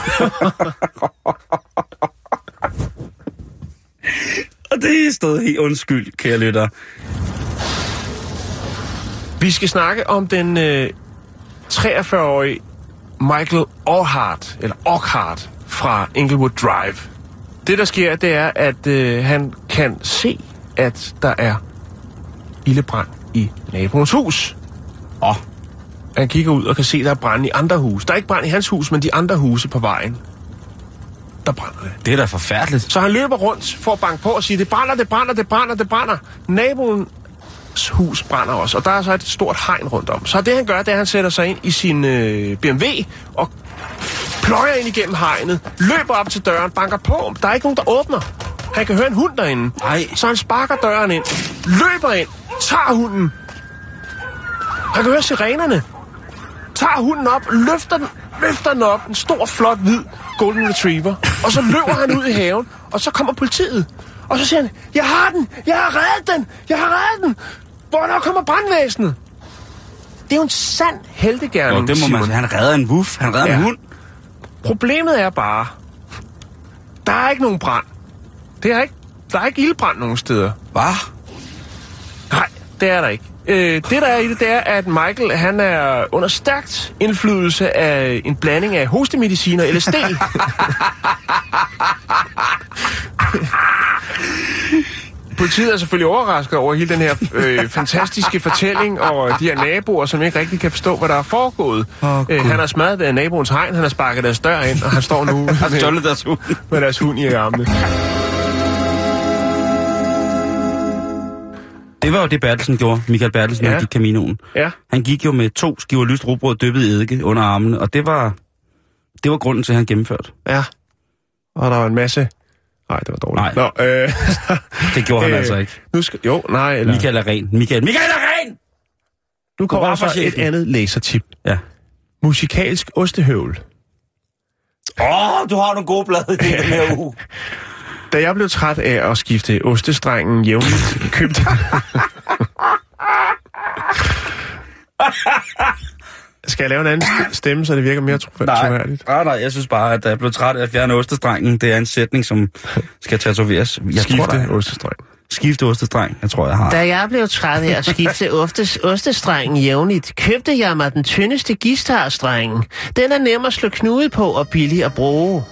Og det er helt undskyld, kære lytter. Vi skal snakke om den øh, 43-årige Michael Orhart, eller Orhart fra Inglewood Drive. Det, der sker, det er, at øh, han kan se, at der er ildebrand i naboens hus. Og han kigger ud og kan se, at der er brand i andre huse. Der er ikke brand i hans hus, men de andre huse på vejen. Der brænder det. Det er da forfærdeligt. Så han løber rundt for at banke på og sige, det brænder, det brænder, det brænder, det brænder. Naboens hus brænder også, og der er så et stort hegn rundt om. Så det han gør, det er, at han sætter sig ind i sin øh, BMW og pløjer ind igennem hegnet, løber op til døren, banker på. Der er ikke nogen, der åbner. Han kan høre en hund derinde. Nej. Så han sparker døren ind, løber ind, tager hunden. Han kan høre sirenerne. Tager hunden op, løfter den, løfter den op. En stor, flot, hvid golden retriever. Og så løber han ud i haven, og så kommer politiet. Og så siger han, jeg har den, jeg har reddet den, jeg har reddet den. Hvornår kommer brandvæsenet? Det er jo en sand heltegærning, Jo, det må man Simon. Han redder en wuff. Han redder Ja. en hund. Problemet er bare, der er ikke nogen brand. Det er ikke, der er ikke ildbrand nogen steder. Hvad? Nej, det er der ikke. Øh, det der er i det, det er, at Michael han er under stærkt indflydelse af en blanding af hostemedicin og LSD. Politiet er selvfølgelig overrasket over hele den her øh, fantastiske fortælling og de her naboer, som ikke rigtig kan forstå, hvad der er foregået. Åh, øh, Gud. han har smadret øh, naboens hegn, han har sparket deres dør ind, og han står nu hund. med deres hund i armene. Det var jo det, Bertelsen gjorde. Michael Bertelsen, ja. Han gik Caminoen. Ja. Han gik jo med to skiver lyst rugbrød dyppet i eddike under armene, og det var, det var grunden til, at han gennemførte. Ja. Og der var en masse... Nej, det var dårligt. Nej. Nå, øh, Det gjorde han Øh, altså ikke. nu skal... Jo, nej, eller... Michael er ren. Michael, Michael er ren! Nu kommer Bare så for et andet lasertip. Ja. Musikalsk ostehøvl. Åh, oh, du har nogle gode blade i den her uge. Da jeg blev træt af at skifte ostestrengen jævnligt, købte... Skal jeg lave en anden st- stemme, så det virker mere tro- troværdigt? nej, nej, jeg synes bare, at jeg blev træt af at fjerne ostestrengen. Det er en sætning, som skal tatoveres. Jeg Skifte tror, der- ostestreng. Skifte ostestreng, jeg tror, jeg har. Da jeg blev træt af at skifte ostes, ostestrengen jævnligt, købte jeg mig den tyndeste gistarstreng. Den er nem at slå knude på og billig at bruge.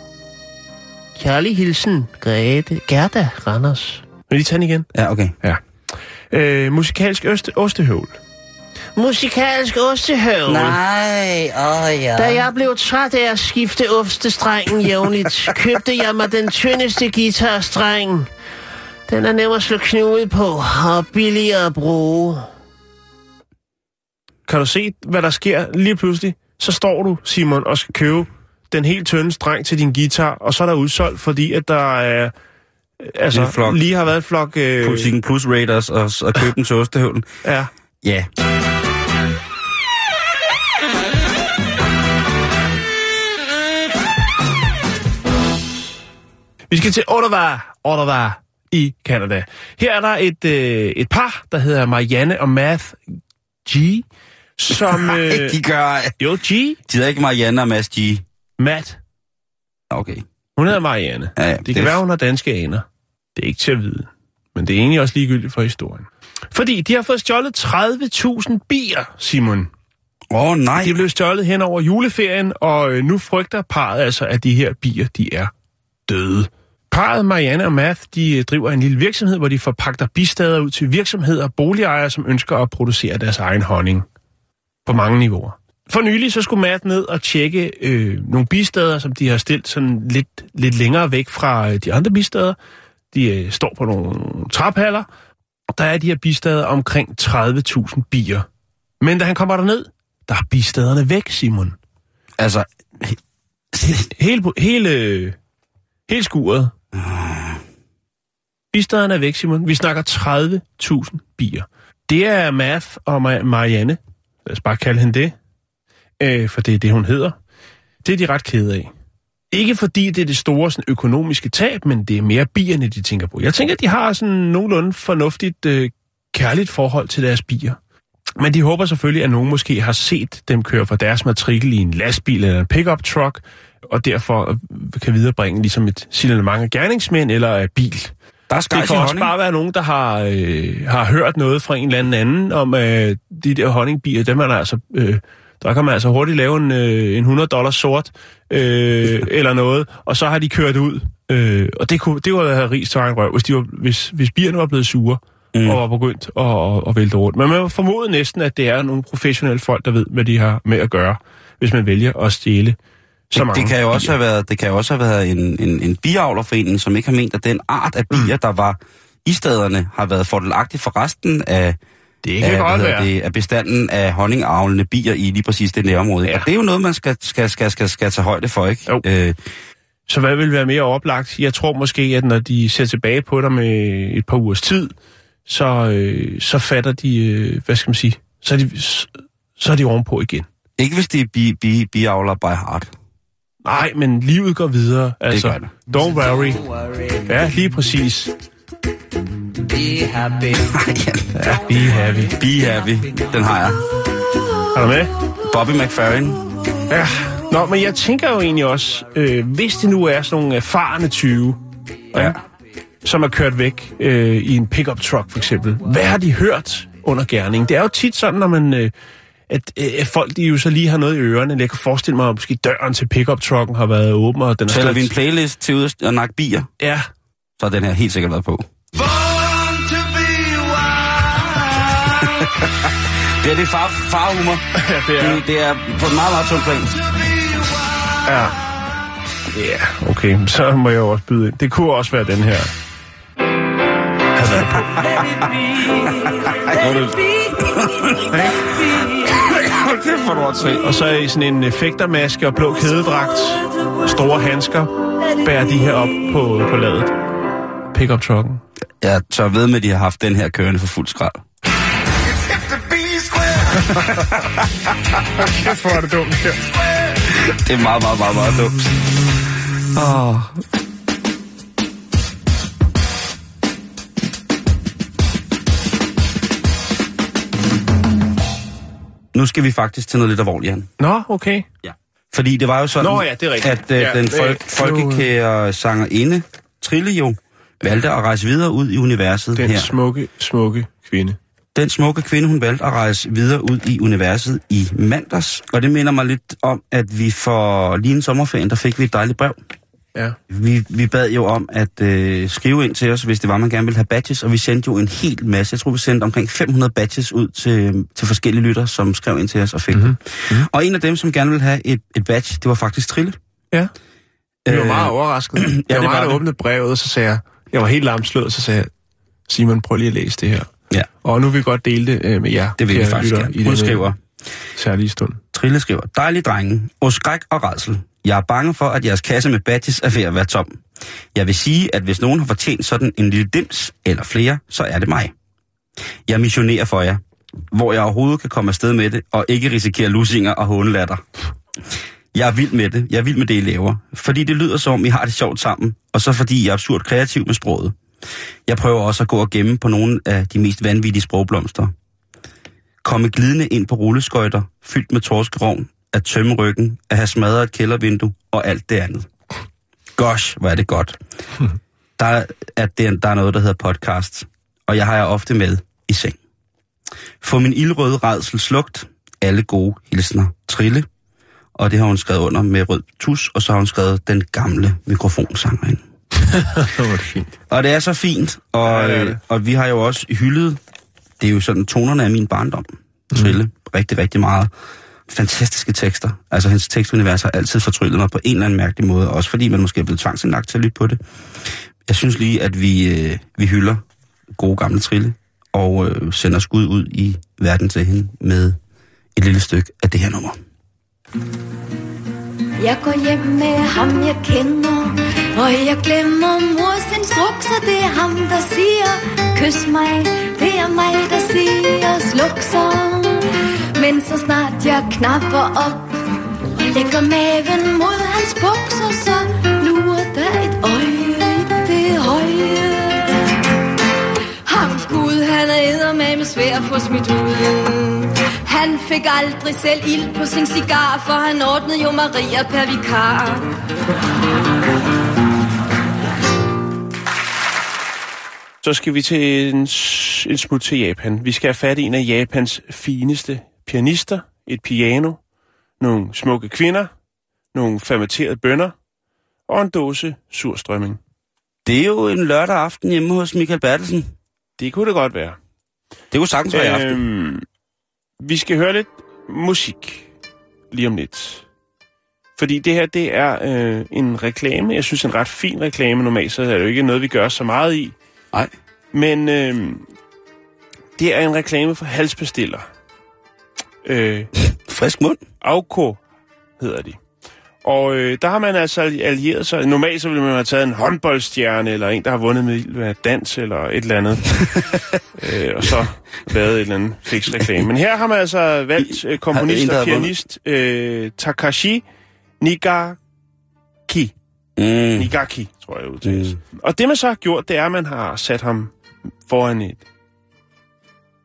Kærlig hilsen, Grete, Gerda Randers. Vil I tage den igen? Ja, okay. Ja. Øh, musikalsk oste, ostehøvl. Musikalsk ostehøvl. Nej, åh ja. Da jeg blev træt af at skifte ostestrengen jævnligt, købte jeg mig den tyndeste guitarstreng. Den er nem at slå knude på og billigere at bruge. Kan du se, hvad der sker lige pludselig? Så står du, Simon, og skal købe den helt tynde streng til din guitar, og så er der udsolgt, fordi at der er... Altså, En flok. lige har været en flok... Øh, Politikken plus Raiders og, og købe den til ostehøvlen. Ja. Ja. Vi skal til Ottawa, Ottawa i Canada. Her er der et, øh, et par, der hedder Marianne og Math G, som... Øh, de gør... Jo, G. De hedder ikke Marianne og Mads G. Matt. Okay. Hun hedder Marianne. Ja, ja, det, det kan er- være, hun har danske aner. Det er ikke til at vide. Men det er egentlig også ligegyldigt for historien. Fordi de har fået stjålet 30.000 bier, Simon. Åh, oh, nej. De blev stjålet hen over juleferien, og øh, nu frygter parret altså, at de her bier, de er døde. Parret Marianne og Math, de øh, driver en lille virksomhed, hvor de forpagter bistader ud til virksomheder og boligejere, som ønsker at producere deres egen honning. På mange niveauer. For nylig så skulle Matt ned og tjekke øh, nogle bistader, som de har stillet sådan lidt, lidt længere væk fra øh, de andre bistader. De øh, står på nogle traphaller, og der er de her bistader omkring 30.000 bier. Men da han kommer derned, der er bistaderne væk, Simon. Altså, Hele, hele, hele skuret. Bistaderne er væk, Simon. Vi snakker 30.000 bier. Det er Math og Ma- Marianne. Lad os bare kalde hende det. Øh, for det er det, hun hedder. Det er de ret kede af. Ikke fordi det er det store sådan, økonomiske tab, men det er mere bierne, de tænker på. Jeg tænker, at de har sådan nogenlunde fornuftigt, øh, kærligt forhold til deres bier. Men de håber selvfølgelig, at nogen måske har set dem køre fra deres matrikel i en lastbil eller en pickup truck, og derfor øh, kan viderebringe ligesom et signalement af gerningsmænd eller af bil. Der er det kan også honning. bare være nogen, der har, øh, har hørt noget fra en eller anden anden om øh, de der honningbier. Dem er der altså... Øh, der kan man altså hurtigt lave en, øh, en 100 dollars sort øh, eller noget, og så har de kørt ud. Øh, og det kunne, det kunne have ris røv, hvis, de var, hvis, hvis bierne var blevet sure mm. og var begyndt at, at, at vælte rundt. Men man må formode næsten, at det er nogle professionelle folk, der ved, hvad de har med at gøre, hvis man vælger at stjæle så Det, mange det, kan jo også bier. have været, det kan jo også have været en, en, en biavlerforening, som ikke har ment, at den art af bier, mm. der var i stederne, har været fordelagtig for resten af, det af, kan godt hvad hedder være. det, af bestanden af honningavlende bier i lige præcis det nærområde. Ja. Og det er jo noget, man skal, skal, skal, skal, skal tage højde for, ikke? Jo. Øh, Så hvad vil være mere oplagt? Jeg tror måske, at når de ser tilbage på dig med et par ugers tid, så, øh, så fatter de, øh, hvad skal man sige, så er de, så, er de ovenpå igen. ikke hvis de er bi, bi, biavler by heart. Nej, men livet går videre. Altså, gør det. don't worry. Ja, lige præcis. Be happy. Ja, be happy. Be happy. Den har jeg. Er du med? Bobby McFerrin. Ja. Nå, men jeg tænker jo egentlig også, øh, hvis det nu er sådan nogle erfarne 20, ja. som er kørt væk øh, i en pickup truck for eksempel, hvad har de hørt under gerning? Det er jo tit sådan, når man... Øh, at, øh, folk de jo så lige har noget i ørerne. Jeg kan forestille mig, at måske døren til pickup trucken har været åben, og den er Tæller vi en playlist til ud at nakke bier, Ja, så har den her helt sikkert været på. Det er det far, farhumor. Ja, det er. Det, det er på en meget, meget tung plan. Ja. Ja, okay. Så må jeg jo også byde ind. Det kunne også være den her. Have været på. Hvor er du åndssvagt. Og så i sådan en effektermaske og blå kædedragt, store handsker, bærer de her op på, på ladet. Pickup trucken. Jeg tør ved med, at de har haft den her kørende for fuld skrald. Kæft, hvor er det dumt her. Det er meget, meget, meget, meget dumt. Oh. Nu skal vi faktisk til noget lidt alvorligt, Jan. Nå, okay. Fordi det var jo sådan, Nå ja, det er rigtigt. at uh, Ja, den det- folk, nu- folkekære sangerinde, Trille jo, valgte at rejse videre ud i universet Den her. smukke, smukke kvinde. Den smukke kvinde, hun valgte at rejse videre ud i universet i mandags. Og det minder mig lidt om, at vi for lige en sommerferien, der fik vi et dejligt brev. Ja. Vi, vi bad jo om at øh, skrive ind til os, hvis det var, man gerne ville have badges, og vi sendte jo en hel masse. Jeg tror, vi sendte omkring 500 badges ud til, til forskellige lytter, som skrev ind til os og fik mm-hmm. dem. Og en af dem, som gerne ville have et, et badge, det var faktisk Trille. Ja. Jeg var Øh, meget overrasket. ja, det jeg var meget, der åbnede brevet, og så sagde jeg, jeg var helt lamslået, så sagde jeg, Simon, prøv lige at læse det her. Ja. Og nu vil vi godt dele det øh, med jer. Det vil vi faktisk gerne. i Hun skriver, Særlige stund. Trille skriver, dejlig drenge, og skræk og redsel. Jeg er bange for, at jeres kasse med badges er ved at være tom. Jeg vil sige, at hvis nogen har fortjent sådan en lille dims, eller flere, så er det mig. Jeg missionerer for jer, hvor jeg overhovedet kan komme afsted med det, og ikke risikere lusinger og hånelatter. Jeg er vild med det. Jeg er vild med det, I laver. Fordi det lyder som om, I har det sjovt sammen, og så fordi I er absurd kreativ med sproget. Jeg prøver også at gå og gemme på nogle af de mest vanvittige sprogblomster. Komme glidende ind på rulleskøjter, fyldt med torskerovn, at tømme ryggen, at have smadret et kældervindue og alt det andet. Gosh, hvor er det godt. Der er, at det, der er noget, der hedder podcast, og jeg har jeg ofte med i seng. Få min ildrøde redsel slugt, alle gode hilsner trille, og det har hun skrevet under med rød tus, og så har hun skrevet den gamle mikrofonsanger ind. det fint. Og det er så fint, og, Ja, ja, det det. og vi har jo også hyldet, det er jo sådan tonerne af min barndom, Trille, mm. rigtig, rigtig meget. Fantastiske tekster. Altså, hendes tekstunivers har altid fortryllet mig på en eller anden mærkelig måde, også fordi man måske er blevet tvangsindlagt til at lytte på det. Jeg synes lige, at vi, øh, vi hylder gode gamle Trille, og øh, sender skud ud i verden til hende med et lille stykke af det her nummer. Jeg går hjem med ham, jeg kender og jeg glemmer mors instrukser Det er ham, der siger Kys mig, det er mig, der siger Sluk så Men så snart jeg knapper op Og lægger maven mod hans bukser Så lurer der et øje i det høje Ham Gud, han er eddermame svær at få smidt ud han fik aldrig selv ild på sin cigar, for han ordnede jo Maria per vikar. Så skal vi til en, en smut til Japan. Vi skal have fat i en af Japans fineste pianister, et piano, nogle smukke kvinder, nogle fermenterede bønner og en dåse surstrømming. Det er jo en lørdag aften hjemme hos Michael Bertelsen. Det kunne det godt være. Det kunne sagtens være i aften. Øhm, vi skal høre lidt musik lige om lidt. Fordi det her, det er øh, en reklame. Jeg synes, en ret fin reklame. Normalt så er det jo ikke noget, vi gør så meget i. Nej. Men øh, det er en reklame for halsbestiller. Øh, Frisk mund. Auko hedder de. Og øh, der har man altså allieret sig. Normalt så ville man have taget en håndboldstjerne, eller en, der har vundet med dans, eller et eller andet. øh, og så lavet et eller andet fix reklame. Men her har man altså valgt øh, komponist og pianist øh, Takashi Nigaki. Mm. Nigaki, tror jeg udtales. Mm. Og det man så har gjort, det er, at man har sat ham foran et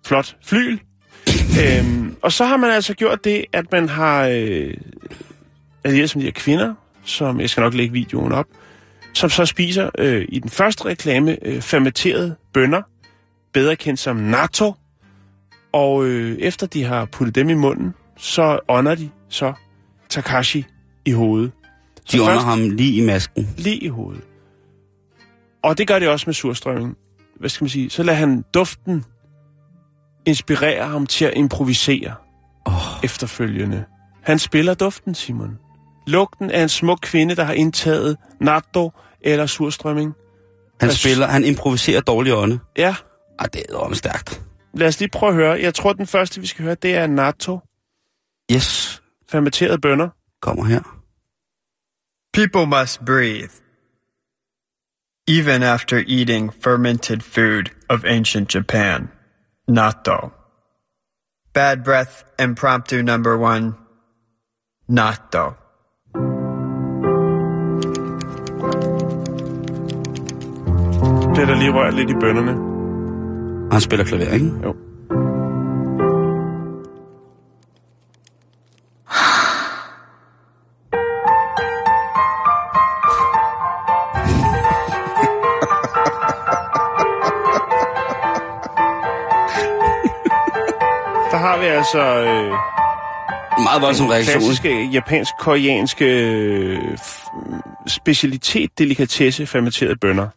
flot flyl. øhm, og så har man altså gjort det, at man har øh, allieret som de her kvinder, som jeg skal nok lægge videoen op, som så spiser øh, i den første reklame øh, fermenterede bønner, bedre kendt som natto. Og øh, efter de har puttet dem i munden, så ånder de så Takashi i hovedet. Så De under først- ham lige i masken. lige i hovedet. Og det gør det også med surstrømming. Hvad skal man sige? Så lader han duften inspirere ham til at improvisere oh. efterfølgende. Han spiller duften, Simon. Lugten af en smuk kvinde, der har indtaget natto eller surstrømming. Han spiller, han improviserer dårlig ånde. Ja. Ej, det er om stærkt. Lad os lige prøve at høre. Jeg tror, den første, vi skal høre, det er natto. Yes. Fermenterede bønner. Kommer her. People must breathe. Even after eating fermented food of ancient Japan. Natto. Bad breath impromptu number one. Natto. Bliver der lige rørt lidt i bønnerne. Og han spiller klaver, ikke? Jo. Altså øh, Meget voldsom reaktion. klassiske japansk-koreanske øh, specialitet, delikatesse, fermenterede bønner.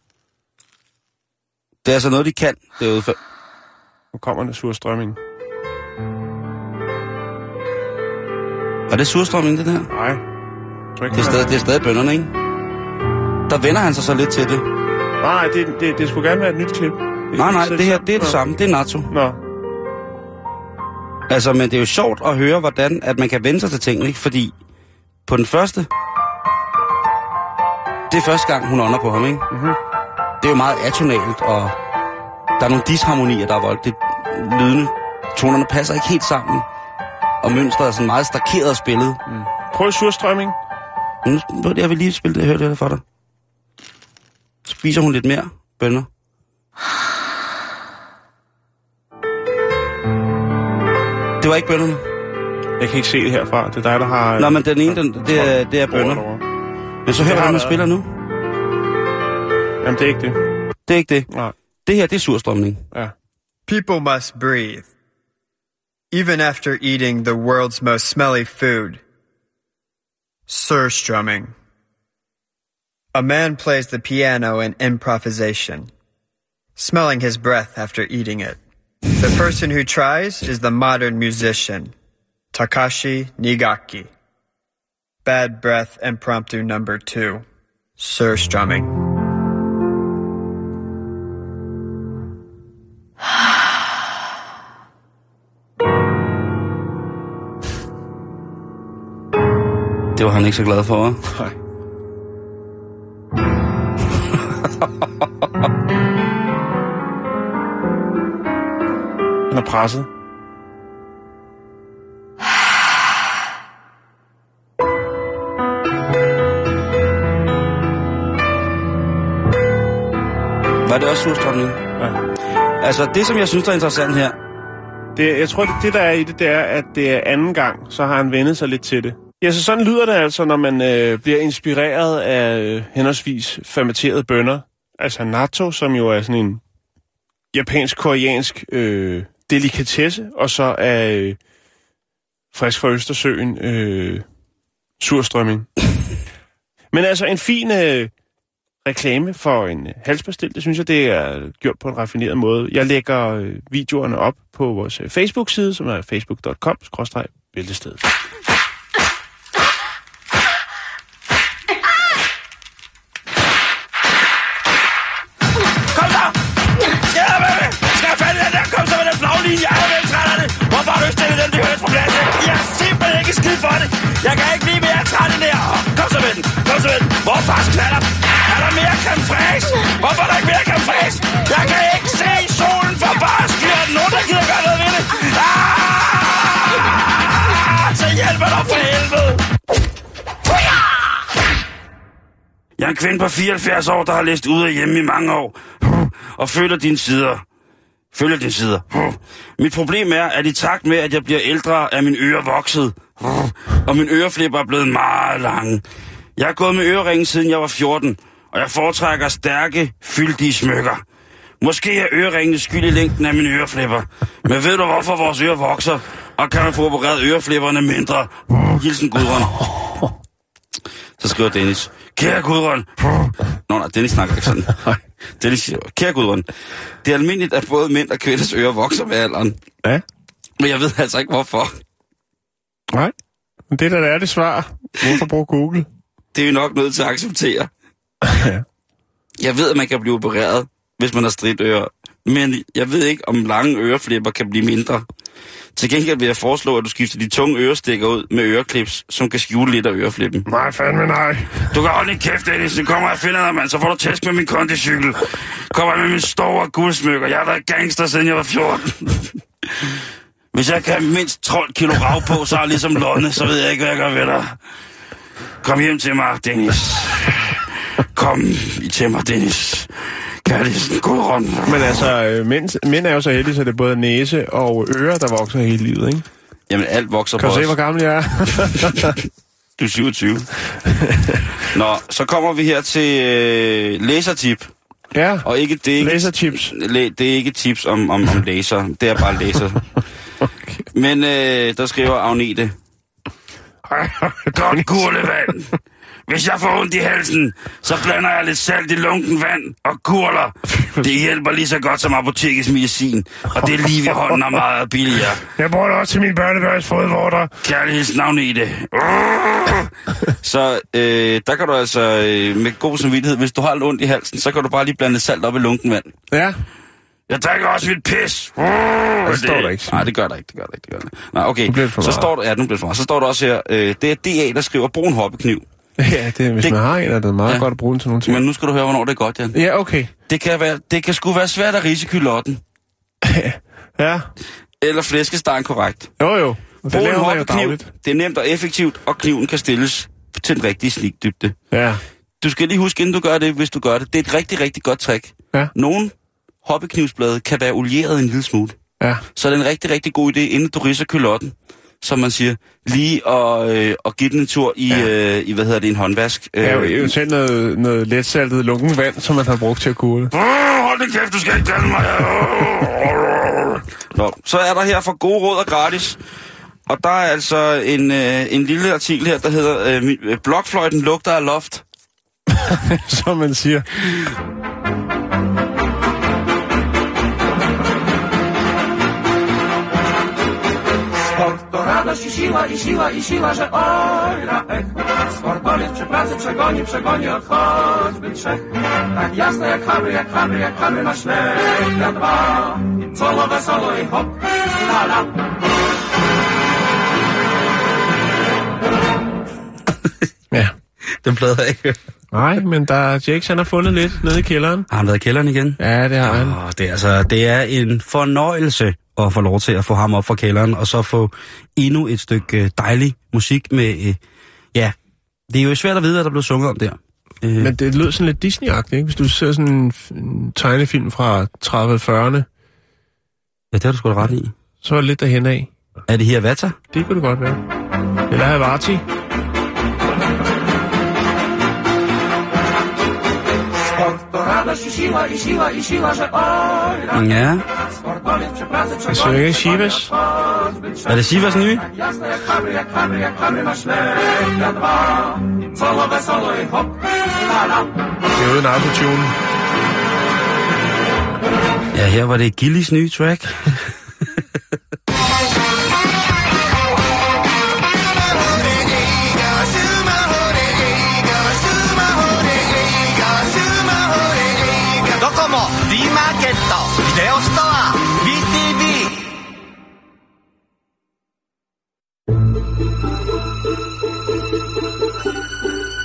Det er altså noget, de kan derude. For... Nu kommer der surstrømming. Er det surstrømning, det der? Nej. Det er, stadig, det er stadig bønderne, ikke? Der vender han sig så lidt til det. Nej, det, det, det skulle gerne være et nyt klip. Nej, nej, det her, det er det samme. Det er natto. Nå. Altså, men det er jo sjovt at høre, hvordan at man kan vende sig til tingene, ikke? Fordi på den første, det er første gang, hun ånder på ham, ikke? Mm-hmm. Det er jo meget atonalt, og der er nogle disharmonier, der er voldt. Det lydende, tonerne passer ikke helt sammen, og mønstret er sådan meget stakeret spillet. Mm. Prøv surstrømming. Nu, jeg vil lige spille det, jeg hørte det for dig. Spiser hun lidt mere bønner? Var ikke bønderne. Jeg kan ikke se det herfra. Det er dig, der har... Nå, men den ene, den, det, er, det er bønder. Men så hør, Det hvordan man spiller nu. Jamen, det er ikke det. Det er ikke det. Nej. Det her, det er surstrømning. Ja. People must breathe. Even after eating the world's most smelly food. Surstrumming. A man plays the piano in improvisation, smelling his breath after eating it. The person who tries is the modern musician, Takashi Nigaki. Bad breath impromptu number two. Surstrumming. Det var han ikke så glad for, hva'? Er presset. Var det også surstrømning? Ja. Altså, det som jeg synes, der er interessant her, Det, jeg tror, det, det der er i det, det er, at det er anden gang, så har han vendet sig lidt til det. Ja, så sådan lyder det altså, når man øh, bliver inspireret af øh, henholdsvis fermenterede bønner. Altså natto, som jo er sådan en japansk-koreansk øh, delikatesse, og så af øh, frisk fra Østersøen øh, surstrømming. Men altså en fin øh, reklame for en øh, halspastil. Det synes jeg, det er gjort på en raffineret måde. Jeg lægger øh, videoerne op på vores øh, Facebook-side, som er facebook.com-bæltestedet. simpelthen ikke skid for det. Jeg kan ikke blive mere træt end det her. Kom så med den. Kom så med den. Hvor fars knaller? Er der mere creme fraiche? Hvorfor er der ikke mere creme? Jeg kan ikke se solen for bare skyer. Nogen, der gider gøre noget ved det? Ah! Så hjælper dig for helvede. Jeg er en kvinde på 74 år, der har læst ud af hjemme i mange år. Og følger dine sider. Følger dine sider. Mit problem er, at i takt med, at jeg bliver ældre, er mine ører vokset. Og mine øreflipper er blevet meget lange. Jeg har gået med øreringen siden jeg var 14, og jeg foretrækker stærke, fyldige smykker. Måske er øreringene skyld i længden af mine øreflipper. Men ved du, hvorfor vores ører vokser? Og kan man få opereret øreflipperne mindre? Hilsen Gudrun. Så skriver Dennis. Kære Gudrun. Nå, nej, Dennis snakker ikke sådan. Dennis siger, kære Gudrun. Det er almindeligt, at både mænd og kvinders ører vokser med alderen. Ja. Men jeg ved altså ikke, hvorfor. Nej, men det der er det svar. Hvorfor bruge Google? Det er vi nok nødt til at acceptere. Jeg ved, at man kan blive opereret, hvis man har stridt ører. Men jeg ved ikke, om lange øreflipper kan blive mindre. Til gengæld vil jeg foreslå, at du skifter de tunge ørestikker ud med øreklips, som kan skjule lidt af øreflippen. Nej, fandme nej. Du kan holde din kæft, Dennis. Så kommer jeg og finder dig, mand. Så får du tæsk med min kondicykel. Kommer med min store guldsmykker. Jeg har været gangster, siden jeg var 14. Hvis jeg kan mindst 12 kilo rav på, så er ligesom Lonne, så ved jeg ikke, hvad jeg gør ved dig. Kom hjem til mig, Dennis. Kom i til mig, Dennis. Kærligheden, god hånd. Men altså, øh, mænd, mænd er jo så heldige, så det er både næse og ører, der vokser hele livet, ikke? Jamen, alt vokser Kan på du se, hvor gammel jeg er? Du er 27. Nå, så kommer vi her til øh, lasertip. Ja, Og ikke, det er ikke, lasertips. Læ, det er ikke tips om, om, om laser. Det er bare laser. Men øh, der skriver Agnete. Godt gurlevand. Hvis jeg får ondt i halsen, så blander jeg lidt salt i lunken vand og gurler. Det hjælper lige så godt som apotekets medicin. Og det er lige ved hånden og meget billigere. Jeg bruger det også til min børnebørns fodvorter. Kærlighedens navn i det. Så øh, der kan du altså øh, med god samvittighed, hvis du har lidt ondt i halsen, så kan du bare lige blande salt op i lunken vand. Ja. Jeg drikker også mit pis. Det står der ikke. Nej, det gør der ikke, det gør der ikke, det gør der ikke. Nej, okay. Nu bliver det for så står der, ja, nu bliver det for meget. Så står der også her, øh, det er DA, der skriver, brug en hoppekniv. Ja, det, hvis Det- man har en, er det meget Ja. godt at bruge den til nogle ting. Men nu skal du høre, hvornår det er godt, Jan. Ja, okay. Det kan, være, det kan sgu være svært at rise kylotten. Ja. Eller flæskestegen korrekt. Jo, jo. Og det Brug en hoppekniv. Det er nemt og effektivt, og kniven kan stilles til den rigtige snikdybde. Ja. Du skal lige huske, inden du gør det, hvis du gør det. Det er et rigtig, rigtig godt trick. Ja. Nogle hoppeknivsblade kan være olieret en lille smule. Ja. Så er det en rigtig, rigtig god idé, inden du ridser kylotten, som man siger, lige at, øh, at give den en tur i, ja. øh, i hvad hedder det, en håndvask. Øh, Ja, jo, eventuelt noget, noget letsaltet lunken vand, som man har brugt til at kurle. Åh, hold din kæft, du skal ikke kalde mig. Nå, så er der her for gode råd og gratis. Og der er altså en, øh, en lille artikel her, der hedder øh, øh, Blokfløjten lugter af loft. som man siger. Radość i siła, i siła, i siła, że oj, na ech. Sportowiec przy pracy przegoni, przegoni od choćby trzech. Tak jasne jak hamry, jak hamry, jak hamry na na dwa. Solo, wesoło i hop, la la. Ja. Den plade har jeg ikke Nej, men der Jakes, han har fundet lidt nede i kælderen. Har han været i kælderen igen? Ja, det har han. Åh, det, er altså, det er en fornøjelse at få lov til at få ham op fra kælderen, og så få endnu et stykke øh, dejlig musik med... Øh, ja, det er jo svært at vide, hvad der blev sunget om der. Øh, Men det lød sådan lidt Disney-agtigt, ikke? Hvis du ser sådan en, en tegnefilm fra 30'erne, ja, det har du sgu da ret i. så er det lidt derhen af. Er det her Vata? Det kunne det godt være. Eller Havarti. Radość i siła, i siła, i siła, że oj, Ja. Sportowiec przy pracy Jeg søger ikke Shivas. Er det Sivas nye? Jasne jak hamry, jak hamry, jak hamry na na dwa. solo ve solo e hop. Det er uden autotune. Ja, her var det Gillis nye track.